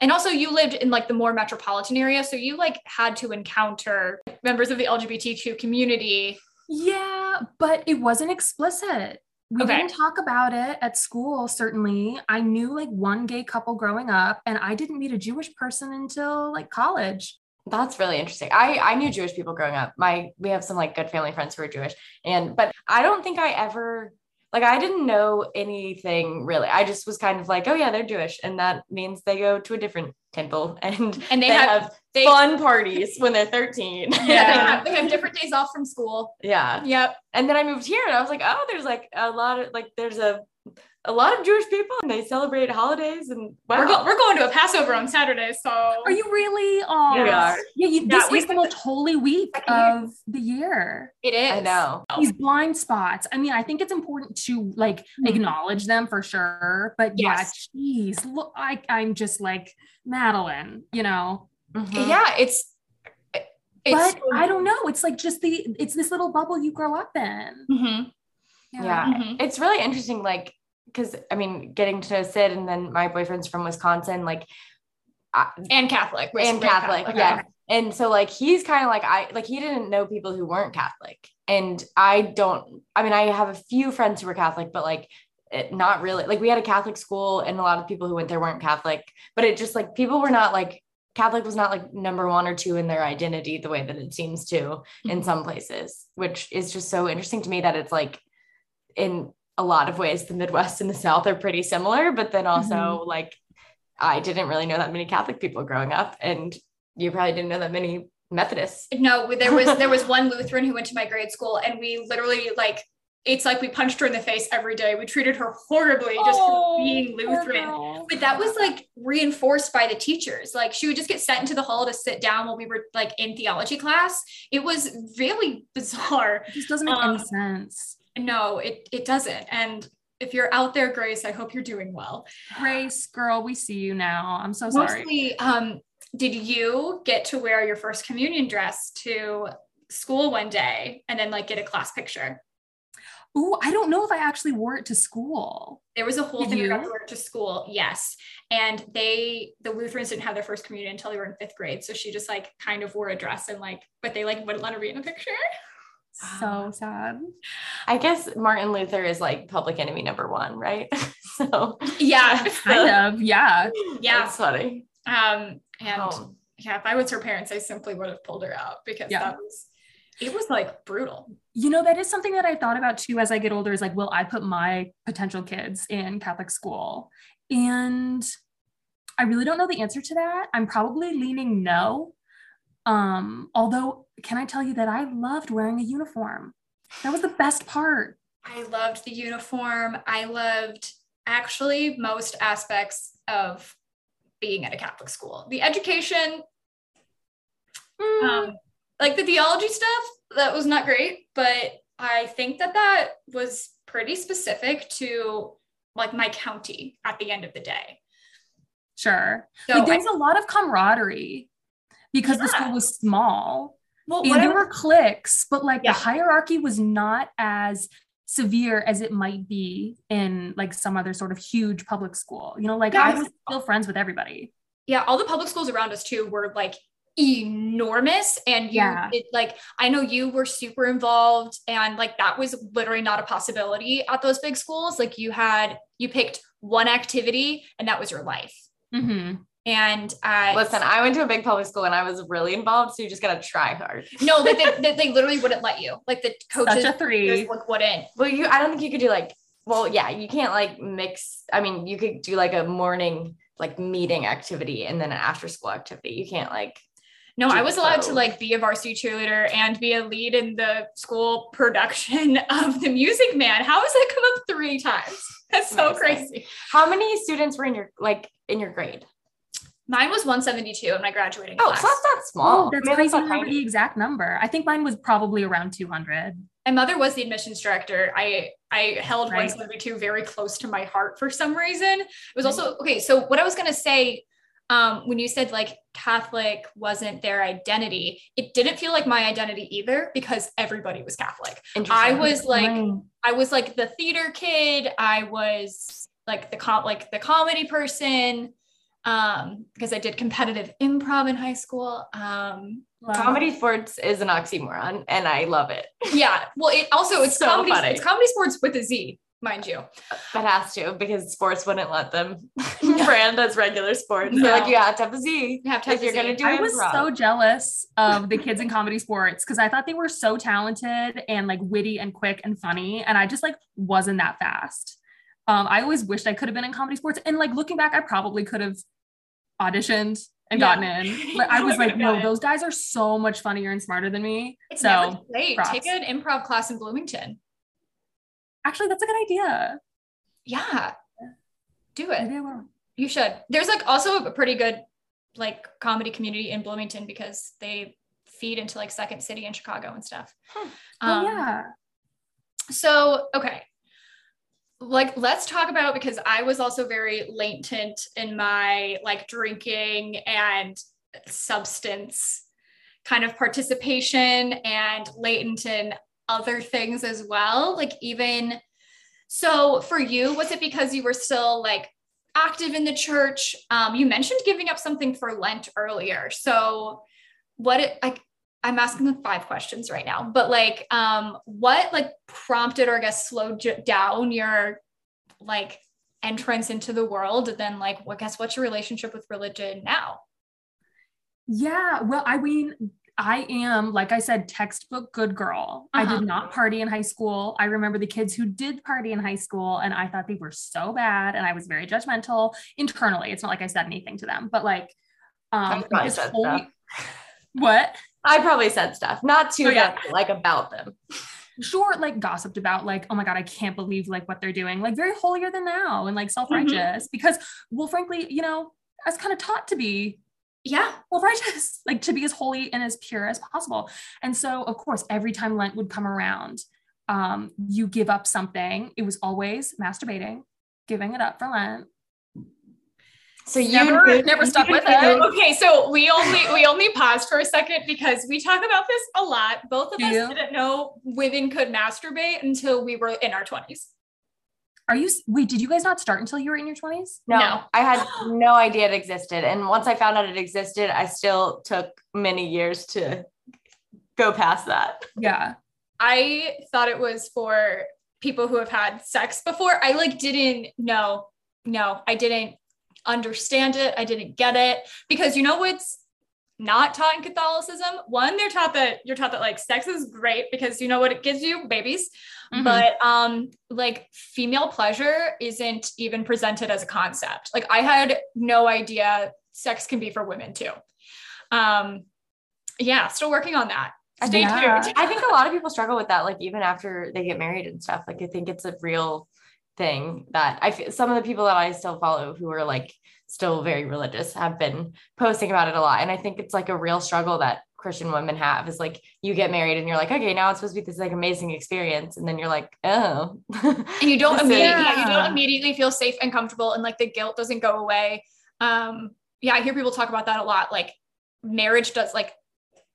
and also you lived in like the more metropolitan area so you like had to encounter members of the lgbtq community Yeah, but it wasn't explicit. We Okay. didn't talk about it at school, certainly. I knew like one gay couple growing up, and I didn't meet a Jewish person until like college. That's really interesting. I I knew Jewish people growing up. My we have some like good family friends who are Jewish, and but I don't think I ever like I didn't know anything really. I just was kind of like, oh yeah, they're Jewish, and that means they go to a different temple and and they, they have, have they, fun parties when they're 13. they, have, they have different days off from school yeah. yep And then I moved here and I was like, oh, there's like a lot of like there's a a lot of Jewish people and they celebrate holidays and wow. we're, go- we're going to a passover on saturday so Are you really? Oh, We are. Yeah, you, this we- is the most holy week of the year. it is I know. These blind spots. I mean, I think it's important to like Mhm. acknowledge them for sure. But Yes. yeah, geez, look, I, I'm just like Madeleine, you know. Mhm. yeah it's it's but I don't know. It's like just the it's this little bubble you grow up in. Mm-hmm. Yeah. mhm. It's really interesting, like, because I mean, getting to know Syd and then my boyfriend's from Wisconsin, like, I, and catholic and very Catholic, yeah. And so, like, he's kind of like, I like, he didn't know people who weren't Catholic. And I don't, I mean, I have a few friends who were Catholic, but like, it, not really. Like, we had a Catholic school, and a lot of people who went there weren't Catholic, but it just like people were not like, Catholic was not like number one or two in their identity the way that it seems to in Mhm. some places, which is just so interesting to me that it's like in a lot of ways the Midwest and the South are pretty similar, but then also like I didn't really know that many Catholic people growing up, and you probably didn't know that many Methodists. No, there was there was one Lutheran who went to my grade school, and we literally like it's like we punched her in the face every day. We treated her horribly just for being Lutheran. But that was like reinforced by the teachers. Like she would just get sent into the hall to sit down while we were like in theology class. It was really bizarre. It just doesn't make Um, any sense. No, it it doesn't. And if you're out there, Grace, I hope you're doing well. Grace, girl, we see you now. I'm so sorry. Mostly, um, did you get to wear your first communion dress to school one day and then like get a class picture? Ooh, I don't know if I actually wore it to school. There was a whole Did thing you? to wear to school, yes. And they, the Lutherans didn't have their first communion until they were in fifth grade. So she just like kind of wore a dress and like, but they like wouldn't let her be in a picture. So sad. I guess Martin Luther is like public enemy number one, right? so Yeah, Kind of, yeah. yeah. that's funny. Um, and Oh. yeah, if I was her parents, I simply would have pulled her out because Yeah. that was, it was like brutal. You know, that is something that I thought about too as I get older is like, will I put my potential kids in Catholic school? And I really don't know the answer to that. I'm probably leaning no. Um, although, can I tell you that I loved wearing a uniform? That was the best part. I loved the uniform. I loved actually most aspects of being at a Catholic school. The education, Mm, Um, like the theology stuff, that was not great, but I think that that was pretty specific to like my county at the end of the day. sure. So like there's a lot of camaraderie because the school was small. well, and there were cliques, but like Yeah. the hierarchy was not as severe as it might be in like some other sort of huge public school. You know, like I was still friends with everybody. yeah, all the public schools around us too were like enormous and you Yeah. it, like I know you were super involved and like that was literally not a possibility at those big schools like you had you picked one activity and that was your life Mm-hmm. And I Listen, I went to a big public school and I was really involved, so you just gotta try hard. no like they, they, they literally wouldn't let you like the coaches Such a three. like wouldn't Well, you I don't think you could do like well, yeah, you can't like mix. I mean, you could do like a morning like meeting activity and then an after school activity. You can't like No, I was allowed to like be a varsity cheerleader and be a lead in the school production of the Music Man. How has that come up three times? That's so Amazing. crazy. how many students were in your like in your grade? Mine was 172 in my graduating Oh, class. so that's not small. Oh, that's I mean, crazy. I not remember tiny. the exact number. I think mine was probably around 200. My mother was the admissions director. I I held Right. 172 very close to my heart for some reason. It was also okay. So what I was gonna say, um, when you said like Catholic wasn't their identity, it didn't feel like my identity either because everybody was Catholic. I was like Right. I was like the theater kid. I was like the com like the comedy person. Um, because I did competitive improv in high school. Um, Wow. comedy sports is an oxymoron, and I love it. yeah. Well, it also it's So comedy. funny. It's comedy sports with a Z, mind you. That has to because sports wouldn't let them brand as regular sports. They're like No. you have to have a Z. You have to Like have you're the gonna Z. do I was so jealous of the kids in comedy sports because I thought they were so talented and like witty and quick and funny. And I just like wasn't that fast. Um, I always wished I could have been in comedy sports. And like looking back, I probably could have auditioned and Yeah. gotten in. But I was like, no, it. those guys are so much funnier and smarter than me. It's so late. Take an improv class in Bloomington. actually, that's a good idea. Yeah. Do it. Maybe I will. You should. There's like also a pretty good like comedy community in Bloomington because they feed into like Second City in Chicago and stuff. Hmm. Oh, Um, yeah. So, okay. Like, let's talk about because I was also very latent in my like drinking and substance kind of participation and latent in other things as well. Like, even so, for you, was it because you were still like active in the church? Um, you mentioned giving up something for Lent earlier. So, what it like I'm asking like five questions right now, but like, um, what like prompted or I guess slowed j- down your like entrance into the world? And then like, what guess what's your relationship with religion now? Yeah. Well, I mean, I am, like I said, textbook good girl. I Uh-huh. did not party in high school. I remember the kids who did party in high school, and I thought they were so bad. And I was very judgmental internally. It's not like I said anything to them, but like, um, this whole- stuff. what? I probably said stuff, not to Oh, yeah. them, like about them. Sure, like gossiped about, like, oh my God, I can't believe like what they're doing, like very holier than thou and like self righteous. Because, well, frankly, you know, I was kind of taught to be Yeah. well righteous like to be as holy and as pure as possible and so of course every time lent would come around um you give up something it was always masturbating giving it up for lent So you Never- knew- never stuck with knew- it. Okay, so we only we only paused for a second because we talk about this a lot. Both of Do us you? didn't know women could masturbate until we were in our 20s. are you s- wait did you guys not start until you were in your 20s No, No. I had no idea it existed. And once I found out it existed, I still took many years to go past that. yeah I thought it was for people who have had sex before. I like didn't know. No, I didn't understand it. I didn't get it because you know what's not taught in Catholicism? One, they're taught that you're taught that like sex is great because you know what it gives you babies. Mhm. But um like female pleasure isn't even presented as a concept. Like I had no idea sex can be for women too. Um yeah, still working on that. Stay Yeah. tuned. I think a lot of people struggle with that, like even after they get married and stuff. Like I think it's a real thing that I feel some of the people that I still follow who are like still very religious have been posting about it a lot. And I think it's like a real struggle that Christian women have is like you get married and you're like, okay, now it's supposed to be this like amazing experience. And then you're like, oh. and you don't immediately yeah, you don't immediately feel safe and comfortable and like the guilt doesn't go away. Um yeah, I hear people talk about that a lot. Like marriage does like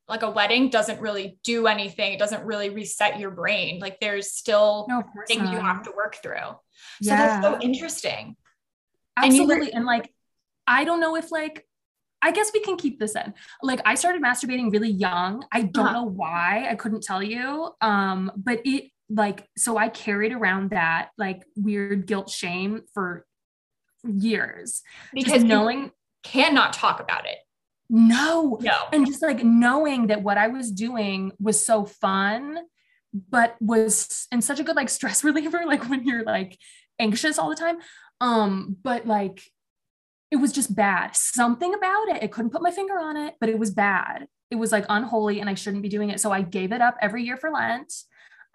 like a wedding doesn't really do anything. It doesn't really reset your brain. Like there's still No, you have to work through. So Yeah. that's so interesting. And were- Absolutely. And, like, I don't know if like, I guess we can keep this in. Like, I started masturbating really young. I don't Uh-huh. know why. I couldn't tell you. Um, but it like so I carried around that like weird guilt shame for years. Because Just knowing cannot talk about it. No. No. And just like knowing that what I was doing was so fun, but was in such a good like stress reliever, like when you're like anxious all the time. Um, but like it was just bad. Something about it. I couldn't put my finger on it, but it was bad. It was like unholy and I shouldn't be doing it. So I gave it up every year for Lent.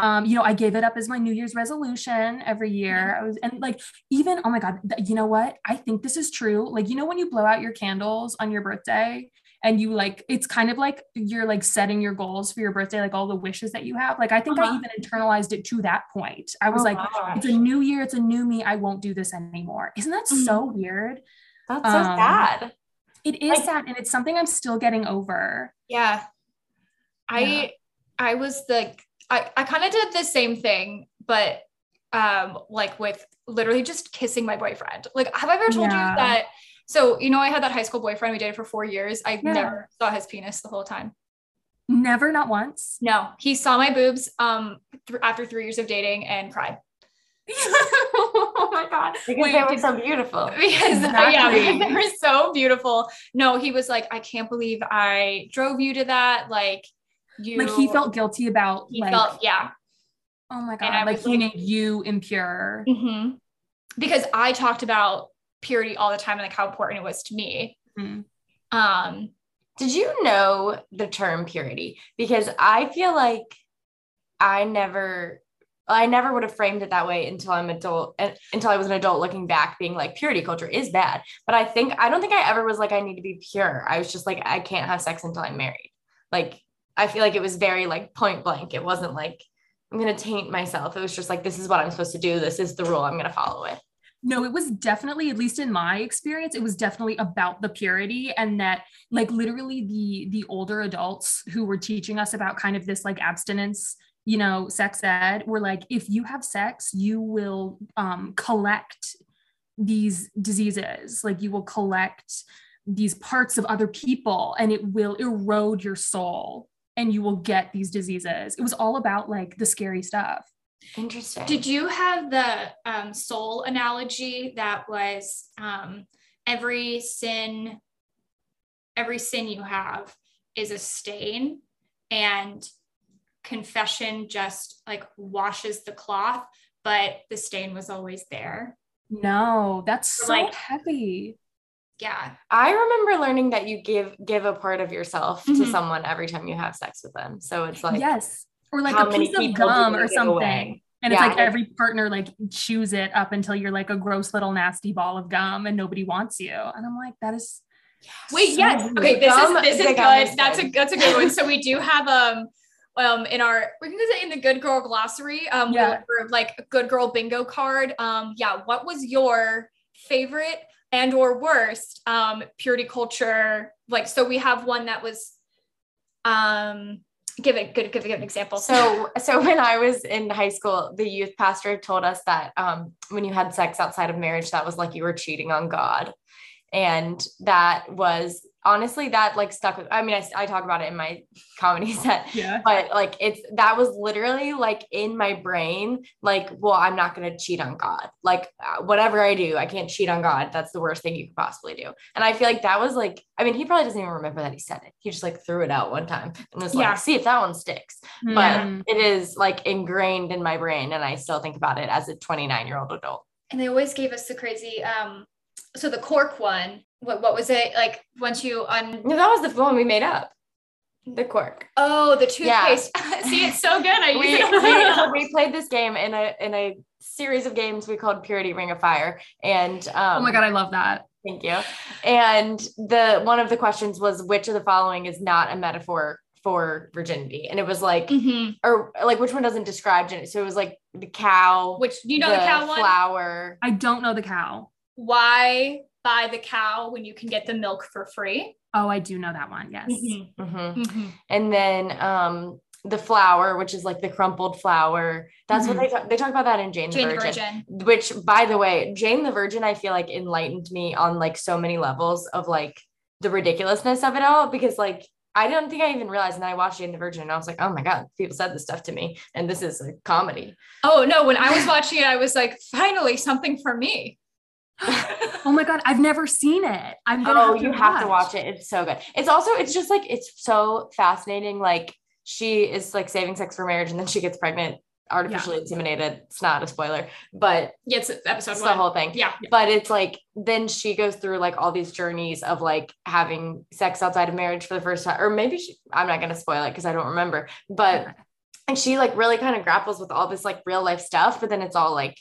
Um, you know, I gave it up as my New Year's resolution every year. I was, and like, even, oh my God, th- you know what? I think this is true. Like, you know, when you blow out your candles on your birthday and you like, it's kind of like you're like setting your goals for your birthday, like all the wishes that you have. Like, I think I Uh-huh. even internalized it to that point. I was Oh, like, gosh. it's a new year, it's a new me. I won't do this anymore. Isn't that Mhm. so weird? That's so um, sad. It is Like- sad and it's something I'm still getting over. Yeah. I Yeah. I was like I, I kind of did the same thing, but um like with literally just kissing my boyfriend. Like have I ever told Yeah. you that so you know I had that high school boyfriend we dated for 4 years. I Yeah. never saw his penis the whole time. Never, not once. No, he saw my boobs um th- after 3 years of dating and cried. oh my God. Because Wait, they were so beautiful. because yeah, Exactly. because they were so beautiful. No, he was like, I can't believe I drove you to that. Like you like he felt guilty about he like felt yeah. oh my and god I like he made you impure hmm Because I talked about purity all the time and like how important it was to me. Mhm. Um, Did you know the term purity? Because I feel like I never I never would have framed it that way until I'm adult uh, until I was an adult looking back being like purity culture is bad. But I think I don't think I ever was like I need to be pure. I was just like I can't have sex until I'm married. Like I feel like it was very like point blank. It wasn't like I'm going to taint myself. It was just like this is what I'm supposed to do. This is the rule. I'm going to follow it. no it was definitely at least in my experience it was definitely about the purity and that like literally the the older adults who were teaching us about kind of this like abstinence you know sex ed were like if you have sex you will um collect these diseases like you will collect these parts of other people and it will erode your soul and you will get these diseases it was all about like the scary stuff Interesting. did you have the um, soul analogy that was um, every sin, every sin you have is a stain, and confession just like washes the cloth, but the stain was always there. no that's so Like- heavy Yeah. I remember learning that you give give a part of yourself to Mhm. someone every time you have sex with them. So it's like yes or like a piece of gum or something away? and it's like every partner like chews it up until you're like a gross little nasty ball of gum and nobody wants you and i'm like that is Wait, so yes. weird. Okay, this Gum- is this is good. is That's a good. that's a good one. So we do have um um in our we're gonna say in the good girl glossary um Yeah. like a good girl bingo card um yeah what was your favorite and or worst um purity culture like so we have one that was um give it good give, give an example So so when I was in high school, the youth pastor told us that um when you had sex outside of marriage, that was like you were cheating on God. And that was honestly that like stuck with I mean, I, I talk about it in my comedy set, yeah. but like it's that was literally like in my brain like well i'm not going to cheat on god. Like uh, whatever i do i can't cheat on god. That's the worst thing you could possibly do. And i feel like that was like i mean he probably doesn't even remember that he said it. He just like threw it out one time and was Yeah. like see if that one sticks. But Mm. it is like ingrained in my brain and i still think about it as a 29 year old adult. And they always gave us the crazy um so the cork one what what was it like once you un no, that was the one we made up the cork oh the Yeah. toothpaste see it's so good I use we, it the time. we, we played this game in a in a series of games we called purity ring of fire and um oh my god i love that Thank you. And the one of the questions was which of the following is not a metaphor for virginity? And it was like, Mhm. or like which one doesn't describe virginity? So it was like the cow, Which you know the, cow one? flower. I don't know the cow. Why buy the cow when you can get the milk for free? Oh, I do know that one. Yes. Mhm. Mhm. Mhm. And then um the flower, which is like the crumpled flower. That's what Mhm. they talk, they talk about that in Jane, Jane the the Virgin. Virgin. Which, by the way, Jane the Virgin, I feel like enlightened me on like so many levels of like the ridiculousness of it all because like I don't think I even realized. And then I watched Jane the Virgin and I was like, oh my God, people said this stuff to me. And this is a comedy. Oh no, when I was watching it, I was like, finally something for me. Oh my god, I've never seen it. I'm gonna. Oh, have to you have to watch it. It's so good. It's also, it's just like, it's so fascinating. Like she is like saving sex for marriage and then she gets pregnant, artificially inseminated. It's not a spoiler, but Yeah, it's episode it's the whole thing. yeah. But it's like, then she goes through like all these journeys of like having sex outside of marriage for the first time, or maybe she, I'm not going to spoil it because I don't remember, but Okay. and she like really kind of grapples with all this like real life stuff, but then it's all like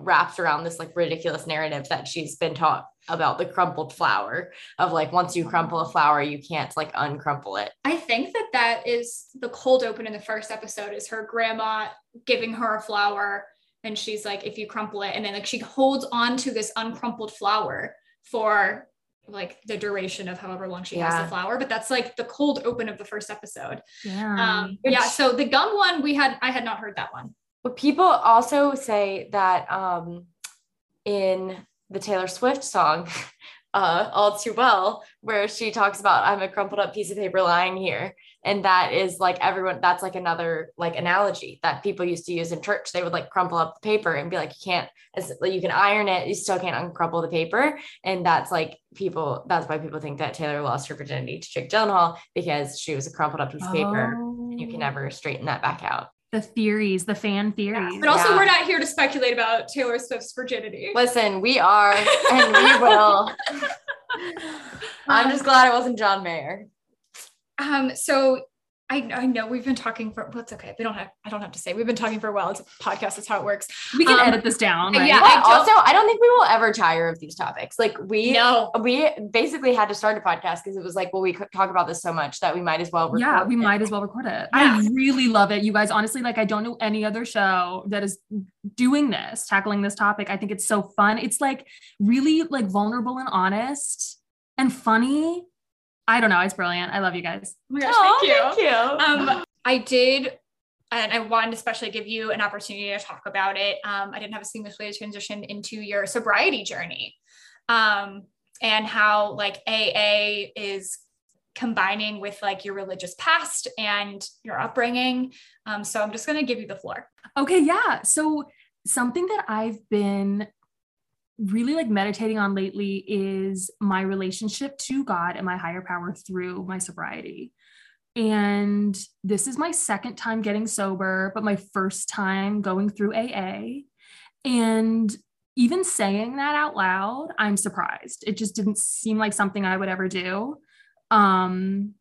wrapped around this like ridiculous narrative that she's been taught about the crumpled flower of like once you crumple a flower you can't like uncrumple it. I think that that is the cold open in the first episode is her grandma giving her a flower and she's like if you crumple it and then like she holds on to this uncrumpled flower for like the duration of however long she has the flower but that's like the cold open of the first episode. Yeah. um yeah so the gum one we had i had not heard that one but people also say that um in the taylor swift song uh all too well where she talks about i'm a crumpled up piece of paper lying here and that is like everyone that's like another like analogy that people used to use in church. They would like crumple up the paper and be like you can't you can iron it you still can't uncrumple the paper. And that's like people that's why people think that taylor lost her virginity to jake gyllenhaal because she was a crumpled up piece of paper and you can Oh. never straighten that back out The theories, the fan theories. but also Yeah. we're not here to speculate about taylor swift's virginity listen we are and we will i'm just glad it wasn't john mayer Um, so I, I know we've been talking for well, it's okay. We don't have I don't have to say we've been talking for a while. It's a podcast, that's how it works. we can um, edit this down. Right? yeah, I also i don't think we will ever tire of these topics like we No. we basically had to start a podcast because it was like well we could talk about this so much that we might as well yeah, we it. might as well record it. Yeah. I really love it. You guys, honestly, like I don't know any other show that is doing this, tackling this topic. I think it's so fun. It's like really like vulnerable and honest and funny. I don't know. It's brilliant. I love you guys. Oh my gosh, Aw, thank you. thank you Um, I did, and I wanted to especially give you an opportunity to talk about it. Um, I didn't have a seamless way to transition into your sobriety journey, um, and how like AA is combining with like your religious past and your upbringing. Um, so I'm just gonna give you the floor. Okay, yeah. So something that I've been really like meditating on lately is my relationship to God and my higher power through my sobriety. And this is my second time getting sober, but my first time going through AA. And even saying that out loud, I'm surprised. It just didn't seem like something I would ever do. Um,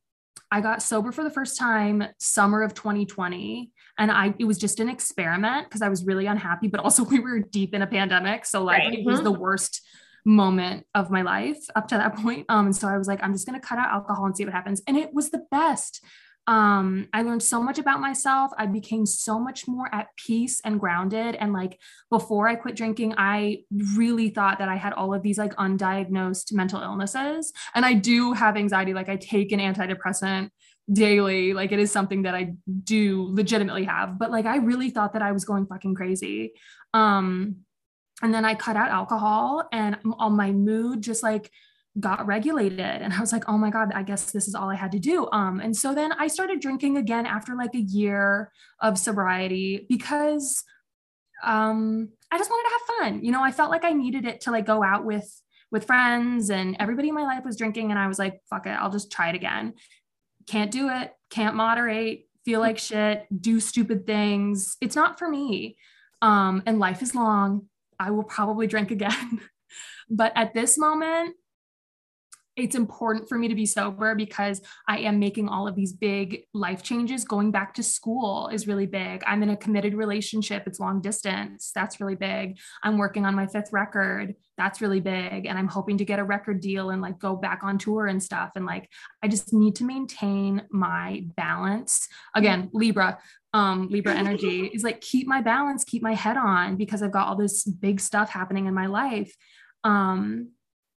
I got sober for the first time summer of 2020 and I it was just an experiment because I was really unhappy but also we were deep in a pandemic so like Right. it was the worst moment of my life up to that point. Um and so I was like I'm just going to cut out alcohol and see what happens. And it was the best um I learned so much about myself. I became so much more at peace and grounded. And like before I quit drinking I really thought that I had all of these like undiagnosed mental illnesses. And I do have anxiety. Like I take an antidepressant daily. Like it is something that I do legitimately have. But like I really thought that I was going fucking crazy. Um and then I cut out alcohol and all my mood just like got regulated and I was like oh my god I guess this is all I had to do um and so then I started drinking again after like a year of sobriety because um I just wanted to have fun you know I felt like I needed it to like go out with with friends and everybody in my life was drinking and I was like fuck it I'll just try it again can't do it, can't moderate, feel like shit, do stupid things. It's not for me. Um, and life is long. I will probably drink again. but at this moment, it's important for me to be sober because I am making all of these big life changes. Going back to school is really big. I'm in a committed relationship, it's long distance. That's really big. I'm working on my fifth record. That's really big. And I'm hoping to get a record deal and like go back on tour and stuff. And like, I just need to maintain my balance. Again, Libra, um, Libra energy is like keep my balance, keep my head on because I've got all this big stuff happening in my life. Um,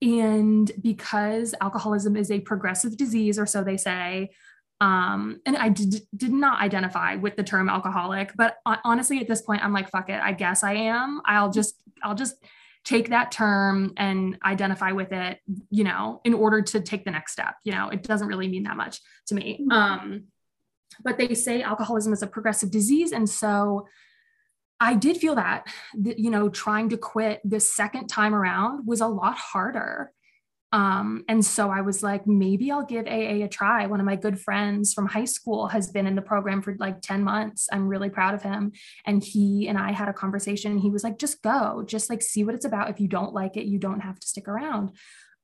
and because alcoholism is a progressive disease, or so they say, um, and I did, did not identify with the term alcoholic, but honestly, at this point, I'm like, fuck it. I guess I am. I'll just, I'll just take that term and identify with it, you know, in order to take the next step. You know, it doesn't really mean that much to me. Mm-hmm. Um, but they say alcoholism is a progressive disease. And so I did feel that, you know, trying to quit the second time around was a lot harder. Um, and so I was like, maybe I'll give AA a try. One of my good friends from high school has been in the program for like 10 months. I'm really proud of him. And he and I had a conversation. He was like, just go, just like see what it's about. If you don't like it, you don't have to stick around.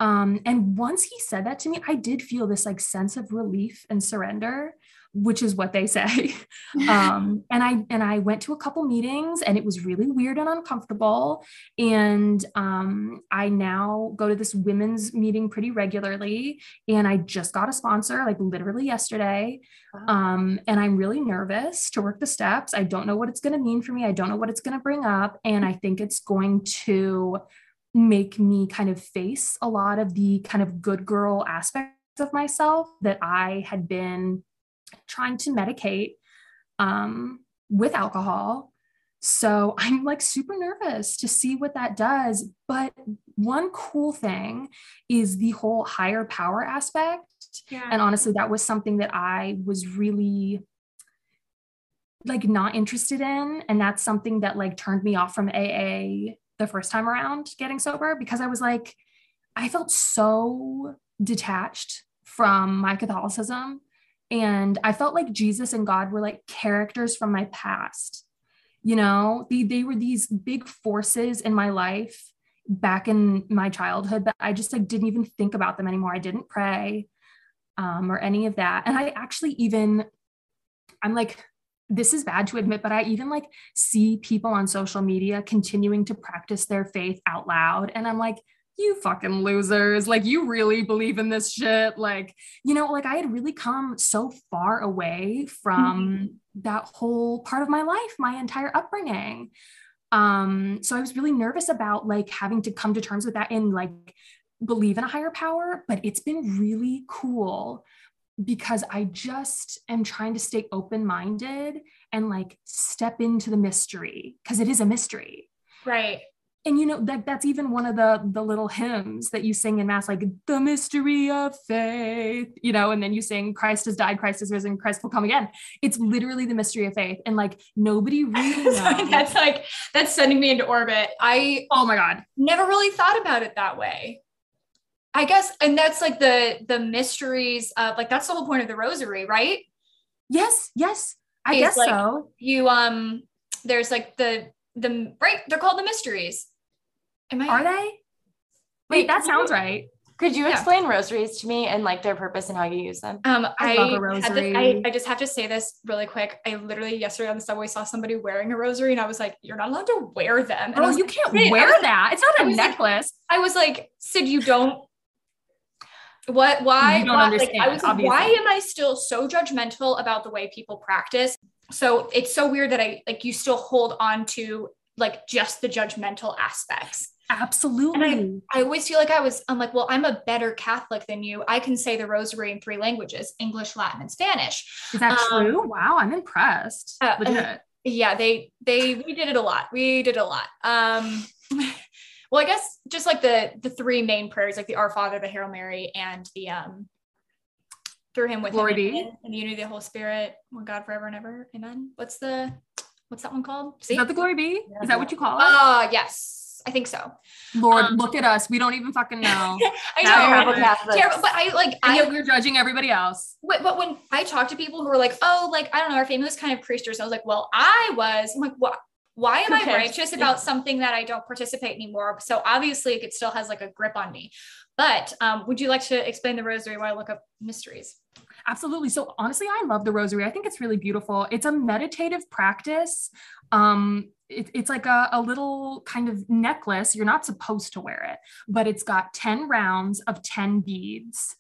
Um, and once he said that to me, I did feel this like sense of relief and surrender which is what they say. um, and I and I went to a couple meetings, and it was really weird and uncomfortable. And um, I now go to this women's meeting pretty regularly, and I just got a sponsor, like literally yesterday. Um, and I'm really nervous to work the steps. I don't know what it's going to mean for me. I don't know what it's going to bring up, and I think it's going to make me kind of face a lot of the kind of good girl aspects of myself that I had been trying to medicate um, with alcohol. So I'm like super nervous to see what that does. But one cool thing is the whole higher power aspect. Yeah. And honestly, that was something that I was really like not interested in. And that's something that like turned me off from AA the first time around getting sober because I was like, I felt so detached from my Catholicism and I felt like Jesus and God were like characters from my past. You know, they, they were these big forces in my life back in my childhood that I just like didn't even think about them anymore. I didn't pray um, or any of that. And I actually even, I'm like, this is bad to admit, but I even like see people on social media continuing to practice their faith out loud. And I'm like, you fucking losers. Like, you really believe in this shit. Like, you know, like I had really come so far away from mm-hmm. that whole part of my life, my entire upbringing. Um, so I was really nervous about like having to come to terms with that and like believe in a higher power, but it's been really cool because I just am trying to stay open minded and like step into the mystery because it is a mystery. Right and you know that that's even one of the the little hymns that you sing in mass like the mystery of faith you know and then you sing christ has died christ has risen christ will come again. It's literally the mystery of faith. And like nobody really knows. that's like that's sending me into orbit. I oh my god never really thought about it that way. I guess and that's like the the mysteries of like that's the whole point of the rosary right? Yes yes. I guess like so. you um there's like the the right they're called the mysteries Am I? Are they? Wait, that sounds you, right. Could you explain yeah. rosaries to me and like their purpose and how you use them? Um, I, I love a rosary. I, I just have to say this really quick. I literally yesterday on the subway saw somebody wearing a rosary, and I was like, "You're not allowed to wear them." And oh, you like, can't wear that. It's not a I necklace. Like, I was like, Syd, you don't. What? Why? You don't why? understand. Like, I was like, why am I still so judgmental about the way people practice? So it's so weird that I like you still hold on to like just the judgmental aspects. Absolutely. And I, I always feel like I was, I'm like, well, I'm a better Catholic than you. I can say the rosary in three languages English, Latin, and Spanish. Is that um, true? Wow, I'm impressed. Uh, uh, yeah, they, they, we did it a lot. We did a lot. Um, well, I guess just like the, the three main prayers, like the Our Father, the Hail Mary, and the, um, through him with Glory him and the unity of the Holy Spirit, one God forever and ever. Amen. What's the, what's that one called? See? Is that the Glory Be? Is that what you call it? Oh, uh, yes. I think so. Lord, um, look at us. We don't even fucking know. I know. Terrible, terrible, but I like. And I, we're judging everybody else. But, but when I talk to people who are like, oh, like I don't know, our family was kind of Christian. So I was like, well, I was. I'm like, what? Why am I righteous about something that I don't participate anymore? So obviously, it still has like a grip on me. But um, would you like to explain the rosary while I look up mysteries? Absolutely. So honestly, I love the rosary. I think it's really beautiful. It's a meditative practice. Um, it, it's like a, a little kind of necklace. You're not supposed to wear it, but it's got 10 rounds of 10 beads.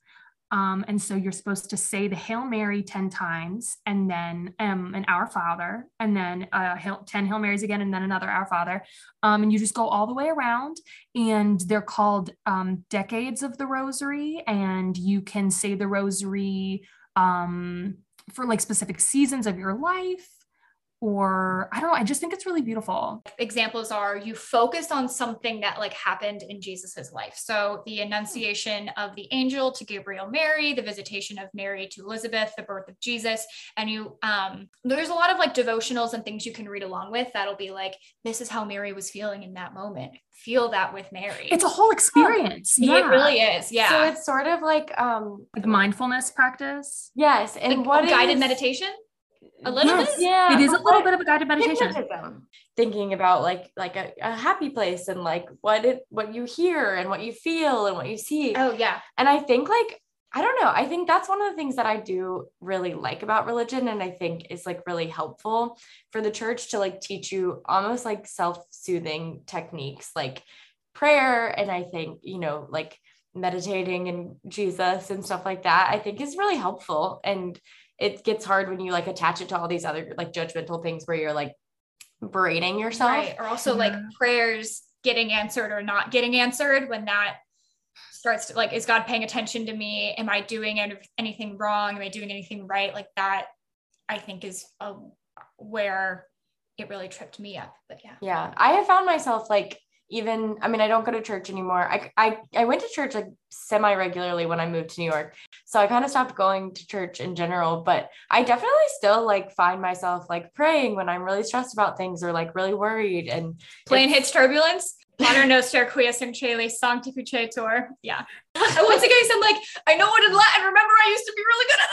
Um, and so you're supposed to say the Hail Mary 10 times and then um, an Our Father, and then uh, 10 Hail Marys again, and then another Our Father. Um, and you just go all the way around, and they're called um, decades of the Rosary. And you can say the Rosary um, for like specific seasons of your life or I don't know. I just think it's really beautiful. Examples are you focus on something that like happened in Jesus's life. So the annunciation of the angel to Gabriel Mary, the visitation of Mary to Elizabeth, the birth of Jesus, and you um there's a lot of like devotionals and things you can read along with that'll be like this is how Mary was feeling in that moment. Feel that with Mary. It's a whole experience. Yeah. It really is. Yeah. So it's sort of like um like mindfulness practice. Yes, and like what guided is- meditation? A little Yes. bit? Yeah, It is a little bit of a guided meditation. Thinking about like like a, a happy place and like what it what you hear and what you feel and what you see. Oh yeah. And I think like I don't know. I think that's one of the things that I do really like about religion and I think is like really helpful for the church to like teach you almost like self-soothing techniques like prayer and I think, you know, like meditating and Jesus and stuff like that. I think is really helpful and it gets hard when you like attach it to all these other like judgmental things where you're like berating yourself. Right. Or also like prayers getting answered or not getting answered when that starts to like, is God paying attention to me? Am I doing anything wrong? Am I doing anything right? Like that, I think is uh, where it really tripped me up. But yeah. Yeah, I have found myself like even I mean I don't go to church anymore. I I I went to church like semi regularly when I moved to New York. So I kind of stopped going to church in general, but I definitely still like find myself like praying when I'm really stressed about things or like really worried and Plane hits turbulence. Honor noster quies in cele sanctificator. Yeah. I once again, I'm like, I know it in Latin. Remember, I used to be really good at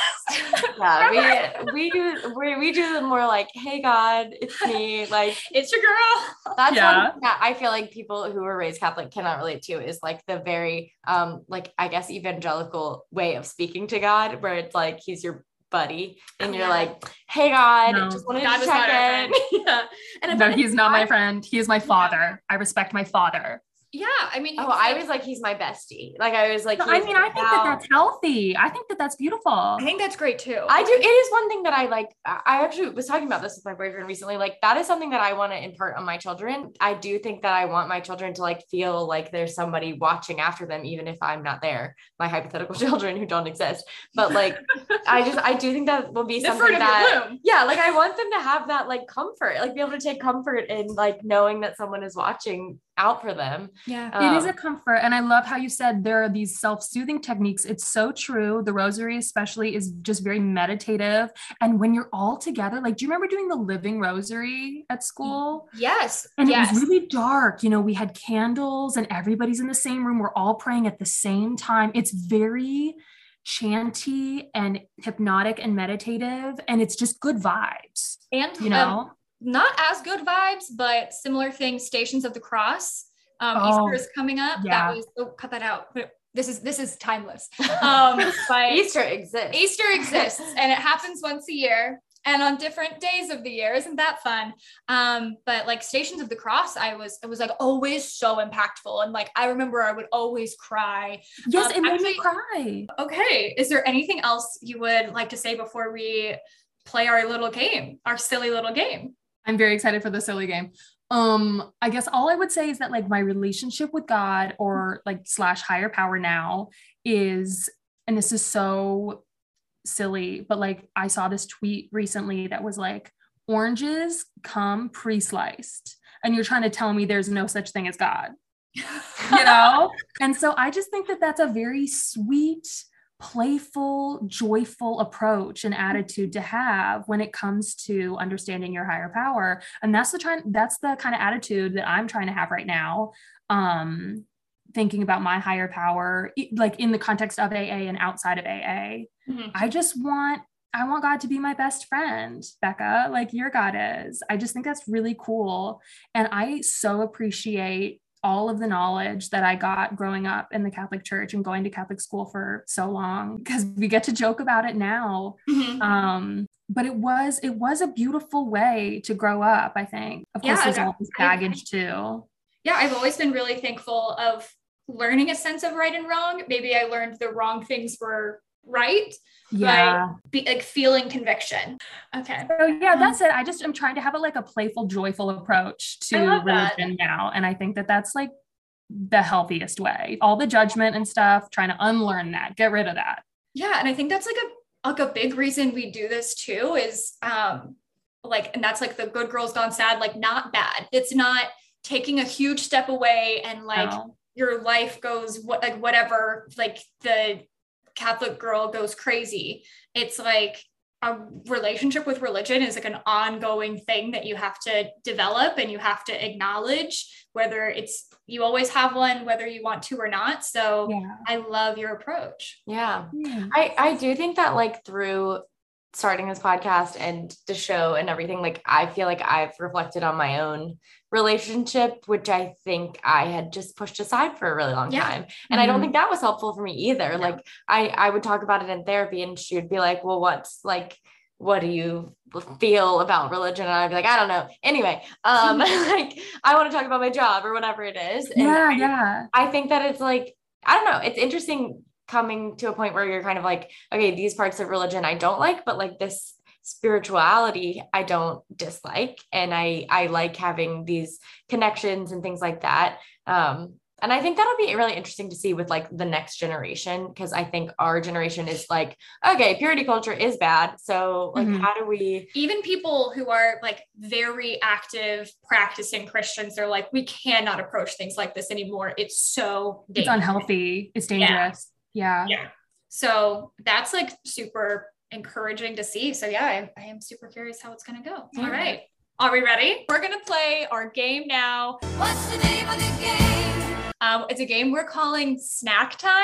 this. yeah, we we do we, we do the more like, hey God, it's me. Like it's your girl. that's Yeah. one that I feel like people who were raised Catholic cannot relate to is like the very um like I guess evangelical way of speaking to God, where it's like he's your buddy and Oh, you're yeah. like, hey God, No. just wanted God to check in. yeah. And No, he's not my friend. He is my father. I respect my father. Yeah. I mean, Oh, I was like, he's my bestie. Like I was like, No, I mean, I think that that's healthy. I think that that's beautiful. I think that's great too. I do. It is one thing that I like. I I actually was talking about this with my boyfriend recently. Like that is something that I want to impart on my children. I do think that I want my children to like feel like there's somebody watching after them, even if I'm not there. My hypothetical children who don't exist. But like, I just I do think that will be the something that. Yeah, like I want them to have that like comfort, like be able to take comfort in like knowing that someone is watching out for them. Yeah. It is Um, a comfort. And I love how you said there are these self soothing techniques. It's so true. The rosary, especially, is just very meditative. And when you're all together, like, do you remember doing the living rosary at school? Yes. And yes. it was really dark. You know, we had candles and everybody's in the same room. We're all praying at the same time. It's very chanty and hypnotic and meditative. And it's just good vibes, and you um, know? Not as good vibes, but similar things. Stations of the Cross. Um, Oh, Easter is coming up. yeah. That was oh, cut that out. But This is this is timeless. Um, but Easter exists. Easter exists and it happens once a year and on different days of the year. Isn't that fun? Um, but like Stations of the Cross, I was it was like always so impactful. And like I remember I would always cry. Yes, Um, it made me cry. Okay. Is there anything else you would like to say before we play our little game, our silly little game? I'm very excited for the silly game. Um, I guess all I would say is that like my relationship with God or like slash higher power now is, and this is so silly, but like I saw this tweet recently that was like, oranges come pre-sliced, and you're trying to tell me there's no such thing as God, you know? and so I just think that that's a very sweet, playful, joyful approach and attitude to have when it comes to understanding your higher power. And that's the trying that's the kind of attitude that I'm trying to have right now. Um thinking about my higher power like in the context of AA and outside of AA. Mhm. I just want I want God to be my best friend, Becca, like your God is. I just think that's really cool. And I so appreciate all of the knowledge that I got growing up in the Catholic Church and going to Catholic school for so long because we get to joke about it now. Mhm. Um, but it was it was a beautiful way to grow up. I think. Of course, there's all this I- baggage too. yeah, I've always been really thankful of learning a sense of right and wrong. Maybe I learned the wrong things were right, Yeah. be, like feeling conviction. Okay. So yeah, that's it. I just am trying to have a like a playful, joyful approach to love that. religion now, and I think that that's like the healthiest way. All the judgment and stuff, trying to unlearn that, get rid of that. Yeah, and I think that's like a like a big reason we do this too is um like and that's like the good girls gone sad like not bad. It's not taking a huge step away and like your life goes what like whatever like the Catholic girl goes crazy. It's like a relationship with religion is like an ongoing thing that you have to develop and you have to acknowledge whether it's you always have one whether you want to or not. So yeah. I love your approach. Yeah. Yeah. I, I do think that like through starting this podcast and the show and everything, like I feel like I've reflected on my own relationship, which I think I had just pushed aside for a really long Yeah. time. And I don't Mhm. think that was helpful for me either. Like I I would talk about it in therapy and she would be like, well, what's like what do you feel about religion? And I'd be like, I don't know. Anyway, um, like I want to talk about my job or whatever it is. And yeah, I- yeah. I think that it's like, I don't know, it's interesting coming to a point where you're kind of like, okay, these parts of religion I don't like, but like this spirituality I don't dislike. And I I like having these connections and things like that. Um, and I think that'll be really interesting to see with like the next generation, because I think our generation is like, okay, purity culture is bad. So like Mhm. how do we even people who are like very active practicing Christians, they're like, we cannot approach things like this anymore. It's so It's unhealthy. It's dangerous. Yeah. Yeah. So that's like super encouraging to see. So yeah, I, I am super curious how it's gonna go. Yeah. All right. Are we ready? We're gonna play our game now. What's the name of the game? Um, it's a game we're calling Snack Time,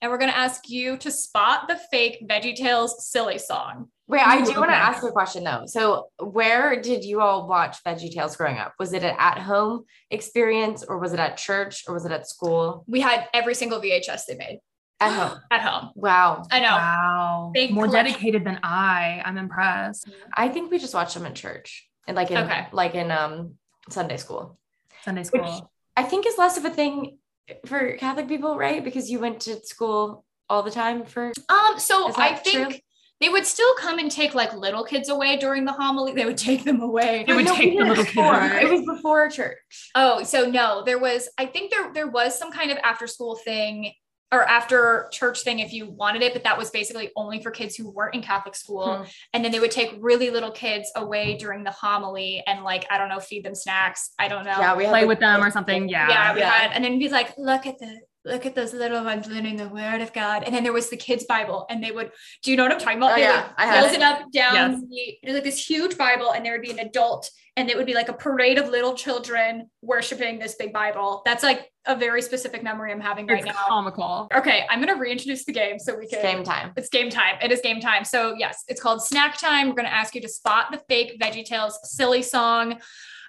and we're gonna ask you to spot the fake VeggieTales silly song. Wait, I Ooh, do want to ask a question though. So, where did you all watch VeggieTales growing up? Was it an at-home experience, or was it at church, or was it at school? We had every single VHS they made At home. at home. Wow. I know. Wow. Big More collection. dedicated than I. I'm impressed. I think we just watched them in church and like in Okay. like in um Sunday school, Sunday which school. I think is less of a thing for Catholic people, right? Because you went to school all the time for. Um, so I think true? they would still come and take like little kids away during the homily. They would take them away. They would No, take the little it kid before. away. It was before church. Oh, so no, there was. I think there there was some kind of after school thing or after church thing if you wanted it, but that was basically only for kids who weren't in Catholic school. Hmm. And then they would take really little kids away during the homily and like I don't know, feed them snacks. I don't know. Yeah, we Play like- with them or something. Yeah. yeah, we Yeah. had, and then be like, look at the look at those little ones learning the word of God. And then there was the kids' Bible, and they would, do you know what I'm talking about? Oh, they yeah, would I had close it. it up down Yes. the, it was like this huge Bible, and there would be an adult, and it would be like a parade of little children worshiping this big Bible. That's like a very specific memory I'm having right It's now. comical. Okay, I'm gonna reintroduce the game so we It's can game time. it's game time. It is game time. So yes, it's called snack time. We're gonna ask you to spot the fake VeggieTales silly song.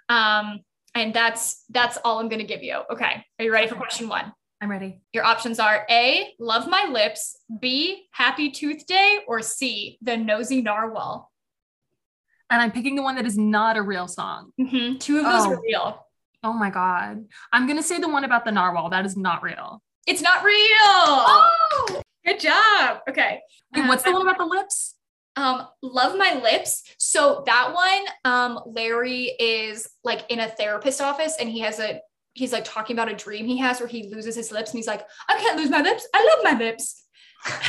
Um, and that's that's all I'm gonna give you. Okay. Are you ready for question one? I'm ready. Your options are A, love my lips, B, happy tooth day, or C, the nosy narwhal. And I'm picking the one that is not a real song. Mhm. Two of those Oh. are real. Oh my God. I'm going to say the one about the narwhal. That is not real. It's not real. Oh, Good job. Okay. Wait, what's the one about the lips? Um, love my lips. So that one, um, Larry is like in a therapist office and he has a he's like talking about a dream he has where he loses his lips and he's like, I can't lose my lips. I love my lips.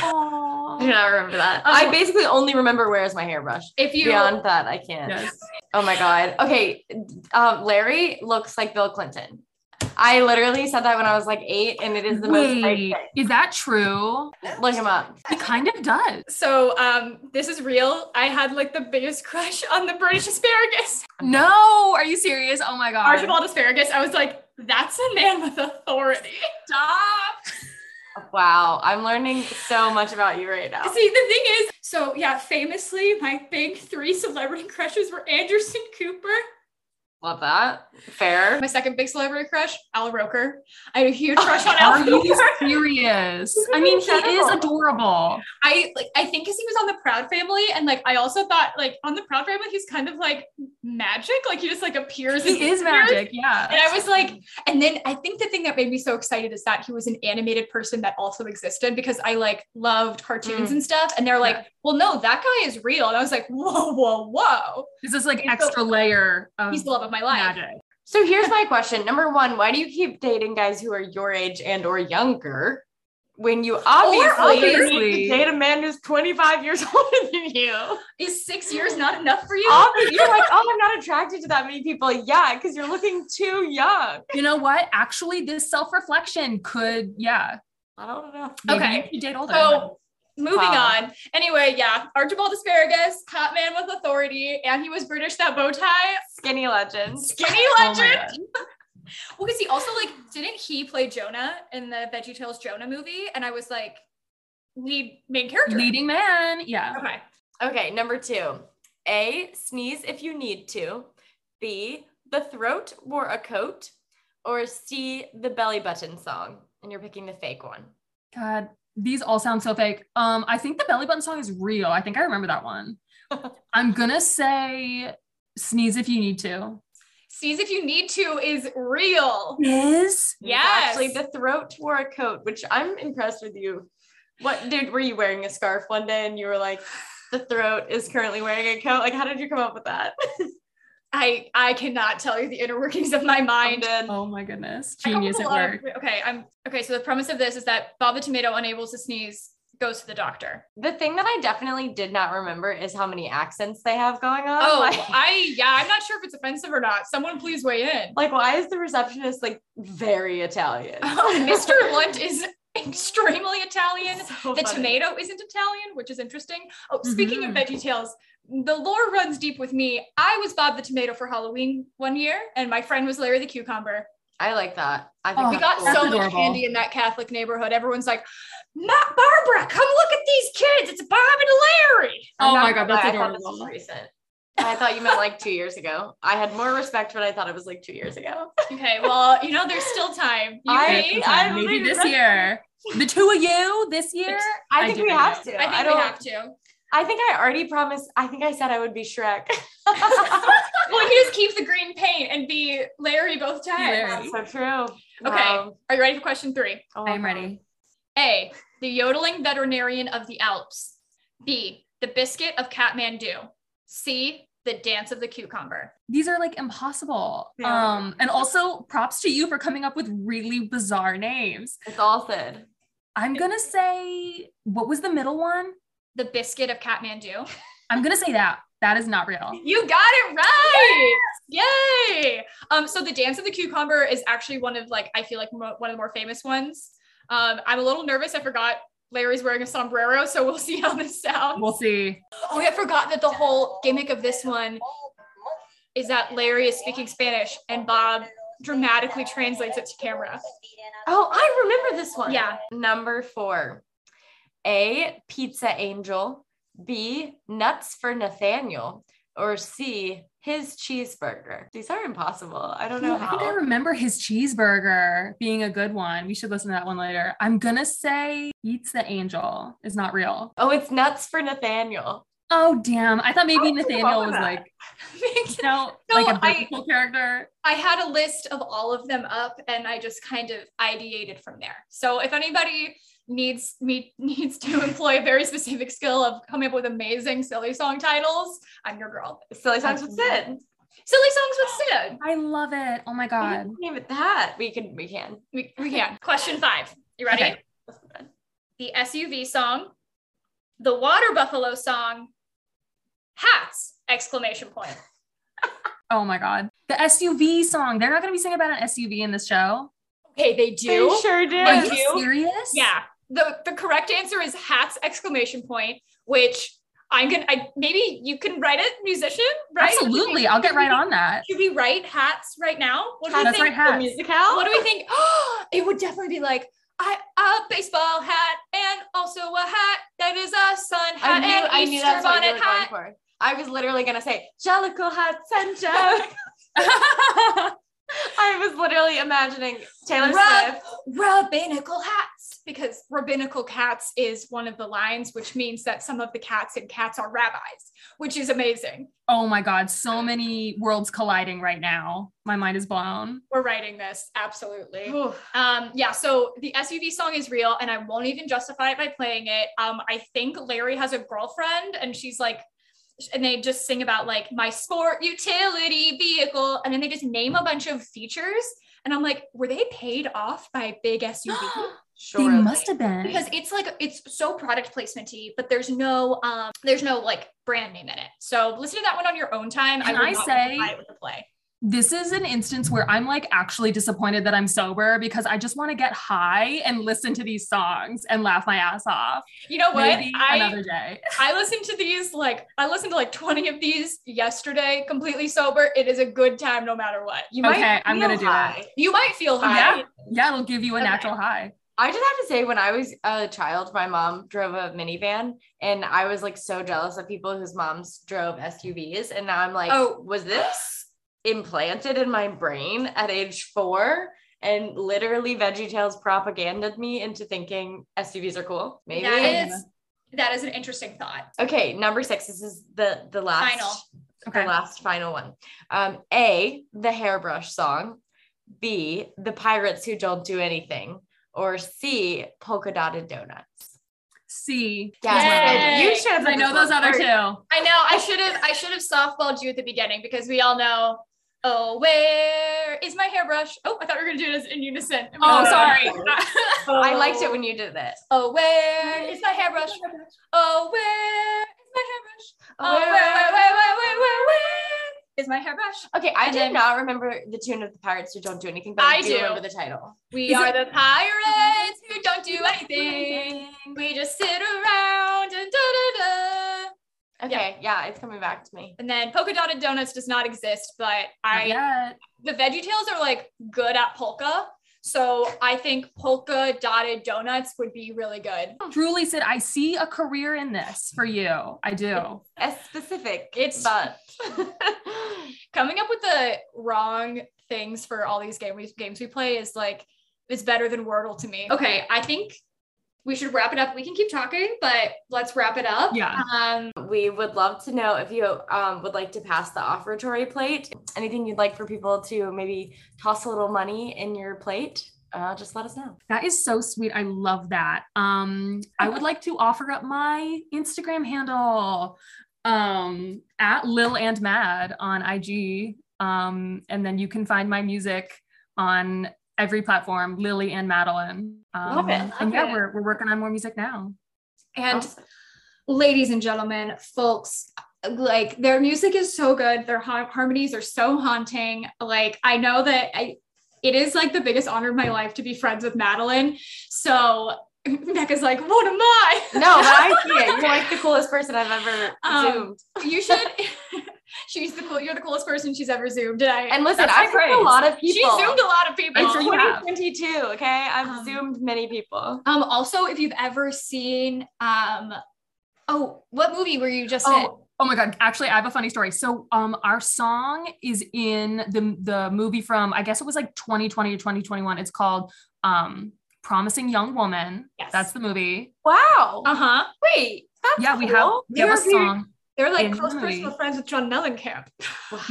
Oh. I do not remember that. Oh. I basically only remember where's my hairbrush. If you Beyond that, I can't. Yes. Oh my god. Okay, um, Larry looks like Bill Clinton. I literally said that when I was like eight, and it is the most. Wait, like, is that true? look him up. He kind of does. so um this is real. I had like the biggest crush on the British asparagus. No, are you serious? Oh my God. Archibald asparagus. I was like, that's a man with authority. Stop. Wow, I'm learning so much about you right now. See, the thing is, so yeah, famously, my big three celebrity crushes were Anderson Cooper, Love that. Fair. My second big celebrity crush, Al Roker. I had a huge crush on Al. Are Al you Roker. serious? I mean, he is adorable. I like I think because he was on the Proud Family, and like I also thought like on the Proud Family, he's kind of like magic. Like he just like appears. He is disappears. magic. Yeah. And I was like, and then I think the thing that made me so excited is that he was an animated person that also existed because I like loved cartoons Mm. and stuff. And they're like, Yeah. Well, no, that guy is real. And I was like, whoa, whoa, whoa. This is like He's the- extra layer of He's the love of my life. magic. So here's my question. Number one, why do you keep dating guys who are your age and or younger when you obviously, need obviously- to date a man who's 25 years older than you? Is six years not enough for you? Obviously, you're like, oh, I'm not attracted to that many people. Yeah, because you're looking too young. You know what? Actually, this self-reflection could, yeah. I don't know. Maybe Okay. you date older. So moving Wow. on. Anyway, yeah, Archibald Asparagus, hot man with authority, and he was British. That bow tie, Skinny legends. skinny Oh legend. God. well, because he also like didn't he play Jonah in the Veggie Tales Jonah movie? And I was like, lead main character. Leading man. Yeah. Okay. Okay, number two. A, sneeze if you need to. B, the throat wore a coat. Or C, the belly button song. And you're picking the fake one. God, these all sound so fake. Um, I think the belly button song is real. I think I remember that one. I'm gonna say sneeze if you need to. Sneeze if you need to is real. Is It's Yes. Actually, the throat wore a coat, which I'm impressed with you. What dude were you wearing a scarf one day and you were like, the throat is currently wearing a coat? Like, how did you come up with that? I I cannot tell you the inner workings of my mind. dead. oh my goodness, genius at a of- work. okay, I'm okay. So the premise of this is that Bob the Tomato, unable to sneeze, goes to the doctor. The thing that I definitely did not remember is how many accents they have going on. Oh, like, I yeah, I'm not sure if it's offensive or not. Someone please weigh in. like, why is the receptionist like very Italian? Oh, Mr. Lunt is extremely Italian. So The funny. tomato isn't Italian, which is interesting. Oh, speaking of Mhm. Veggie Tales, the lore runs deep with me. I was Bob the Tomato for Halloween one year, and my friend was Larry the Cucumber. I like that. I think Oh, We that's got That's so much adorable. candy in that Catholic neighborhood. Everyone's like, Matt Barbara, come look at these kids. It's Bob and Larry. I'm Oh my God, that's lie, I thought this was adorable. recent. I thought you meant like two years ago. I had more respect, but I thought it was like two years ago. Okay, well, you know, there's still time. You I- may- I- Maybe this year. The two of you this year. I I think do we have that. to. I think we have to. I think I already promised. I think I said I would be Shrek. Well, you just keep the green paint and be Larry both times. Larry. That's so true. Okay. Wow. Are you ready for question three? Oh, I am ready. A, the yodeling veterinarian of the Alps. B, the biscuit of Kathmandu. C, the dance of the cucumber. These are like impossible. Yeah. Um, and also props to you for coming up with really bizarre names. It's all Syd. I'm gonna say what was the middle one? The biscuit of Kathmandu. I'm gonna say that. That is not real. You got it right. Yay. Um, so the dance of the cucumber is actually one of like, I feel like mo- one of the more famous ones. Um, I'm a little nervous. I forgot Larry's wearing a sombrero, so we'll see how this sounds. We'll see. Oh, I forgot that the whole gimmick of this one is that Larry is speaking Spanish and Bob dramatically translates it to camera. Oh, I remember this one. Yeah. Number four. A. Pizza Angel. B. Nuts for Nathaniel. Or C. His cheeseburger. These are impossible. I don't know I think I remember his cheeseburger being a good one. We should listen to that one later. I'm gonna say Eats the Angel is not real. Oh, it's nuts for Nathaniel. Oh damn. I thought maybe How did you come Nathaniel was that? like, you know, No, like a I- biblical character. I had a list of all of them up and I just kind of ideated from there. So if anybody needs me needs to employ a very specific skill of coming up with amazing silly song titles, I'm your girl. Silly songs with Syd. Silly songs with Syd. I love it. Oh my god. can name it that. We can. We can. We, we can. Question five. You ready? Okay. The SUV song, the water buffalo song, hats! Exclamation point. Oh my god. The SUV song. They're not gonna be singing about an SUV in this show. Okay, they do. They sure did. Are you serious? Yeah. The the correct answer is hats exclamation point, which I'm gonna I maybe you can write it, musician, right? Absolutely. I'll get right on that. Should we write hats right now? What do we That's think? right, hats. Musical. What do we think? it would definitely be like I, a baseball hat and also a hat that is a sun I hat knew, and I knew Easter that's what you bonnet were hat. going for. I was literally gonna say Jellicle Hat Center. I was literally imagining Taylor Swift. rabbinical hats because rabbinical cats is one of the lines which means that some of the cats and cats are rabbis which is amazing oh my God, so many worlds colliding right now. My mind is blown. we're writing this absolutely um yeah so the suv song is real and i won't even justify it by playing it um i think larry has a girlfriend and she's like and they just sing about like my sport utility vehicle and then they just name a bunch of features and i'm like were they paid off by big suv They must have been. because it's like it's so product placementy, but there's no um there's no like brand name in it. So listen to that one on your own time. Can would I say- with the play. This is an instance where I'm like actually disappointed that I'm sober because I just want to get high and listen to these songs and laugh my ass off. You know what? Maybe I another day. I listened to these like I listened to like 20 of these yesterday, completely sober. It is a good time no matter what. You Okay, might I'm gonna feel do it. You might feel high. Yeah. Yeah, it'll give you a Okay. natural high. I just have to say, when I was a child, my mom drove a minivan, and I was like so jealous of people whose moms drove SUVs. And now I'm like, Oh. was this implanted in my brain at age four? And literally, VeggieTales propaganded me into thinking SUVs are cool. Maybe. That is that is an interesting thought. okay, number six. This is the the last Final. Okay. the last final one. Um, A, the hairbrush song. B, the pirates who don't do anything. Or C, polka dotted donuts. C. Yeah, Yay. you should have. I know those other two. I know I should have I should have softballed you at the beginning because we all know Oh, where is my hairbrush? Oh, I thought we were gonna do it as in unison. Oh, sorry. I liked it when you did it. Oh, where is my hairbrush? Oh, where is my hairbrush? Oh, where, where, where, where, where, where, where is my hairbrush? Okay, I And do then- not remember the tune of the pirates who don't do anything, but I, I do, do. remember the title. We Is are it- the pirates who don't do anything. We just sit around and da da da. Okay, yeah, it's coming back to me. And then polka dotted donuts does not exist, but I Yeah. the Veggie Tales are like good at polka. So I think polka dotted donuts would be really good. Hmm. Truly said, I see a career in this for you. I do. As specific, It's- but Coming up with the wrong things for all these game we, games we play is like is better than Wordle to me. Okay, I think we should wrap it up. We can keep talking, but let's wrap it up. Yeah. Um, we would love to know if you um, would like to pass the offertory plate. Anything you'd like for people to maybe toss a little money in your plate, uh, just let us know. That is so sweet. I love that. Um, I would like to offer up my Instagram handle um, at Lil and Mad on IG. Um, and then you can find my music on every platform, Lily and Madeleine. Um, Love it, love and yeah, it. we're, we're working on more music now. and Awesome. ladies and gentlemen, folks, like their music is so good. Their har- harmonies are so haunting. Like I know that I, it is like the biggest honor of my life to be friends with Madeleine. So Becca's like, what am I? No, but I see it. You're like the coolest person I've ever Um, zoomed. you should. she's the cool. You're the coolest person she's ever zoomed. And I And listen, I've high zoomed a lot of people. she people. zoomed a lot of people. I'm sure you have. 2022, okay? I've Um, zoomed many people. Um. Also, if you've ever seen, um, oh, what movie were you just in? Oh, oh my God. Actually, I have a funny story. So um our song is in the the movie from I guess it was like 2020 or 2021. It's called um Promising Young Woman. Yes. That's the movie. Wow. Uh huh. Wait, that's Yeah, we have we have a You're- song. They're like close personal friends with John Mellencamp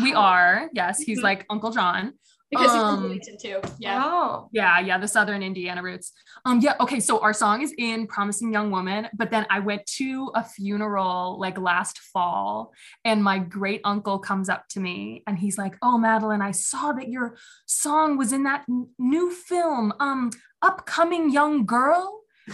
We are. Yes, he's Mhm. like Uncle John. because he's Um, from Bloomington too. Yeah. Wow. Yeah, yeah, the Southern Indiana roots. Um, yeah, okay. So our song is in Promising Young Woman, but then I went to a funeral like last fall, and my great uncle comes up to me and he's like, Oh, Madeleine, I saw that your song was in that n- new film, um, Upcoming Young Girl.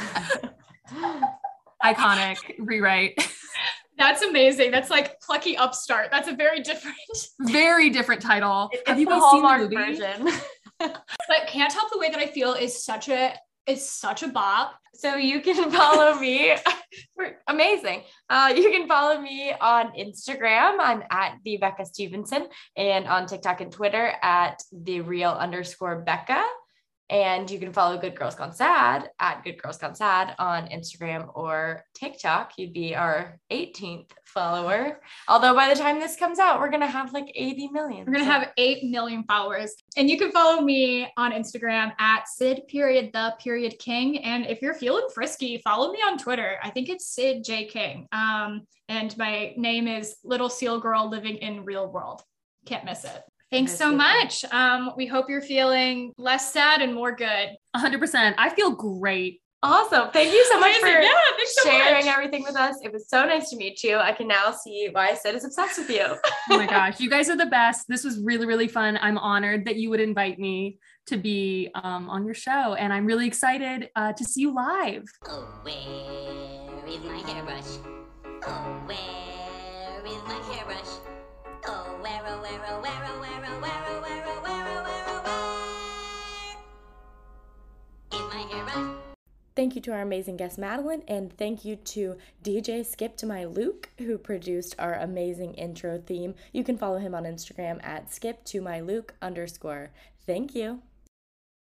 Iconic rewrite. That's amazing. That's like plucky upstart. That's a very different. Very different title. It's Have you guys seen the Hallmark movie? version. But can't help the way that I feel is such a is such a bop. So you can follow me. Amazing. Uh, you can follow me on Instagram. I'm at the Becca Stephenson and on TikTok and Twitter at the real underscore Becca. And you can follow Good Girls Gone Sad at Good Girls Gone Sad on Instagram or TikTok. You'd be our 18th follower. Although by the time this comes out, we're gonna have like 80 million. We're gonna So- have eight million followers, and you can follow me on Instagram at Syd period the period King. And if you're feeling frisky, follow me on Twitter. I think it's Syd J King. Um, and my name is Little Seal Girl living in real world. Can't miss it. Thanks so much. Um, we hope you're feeling less sad and more good. 100%. I feel great. awesome. Thank you so much Amazing. for yeah, so sharing much. everything with us. It was so nice to meet you. I can now see why Syd is obsessed with you. Oh my gosh, you guys are the best. This was really, really fun. I'm honored that you would invite me to be um, on your show, and I'm really excited uh, to see you live. Oh, where is my hairbrush? Oh, where is my hairbrush? Thank you to our amazing guest Madeleine, and thank you to DJ Skip to my Luke, who produced our amazing intro theme. You can follow him on Instagram at skip to my Luke underscore. Thank you.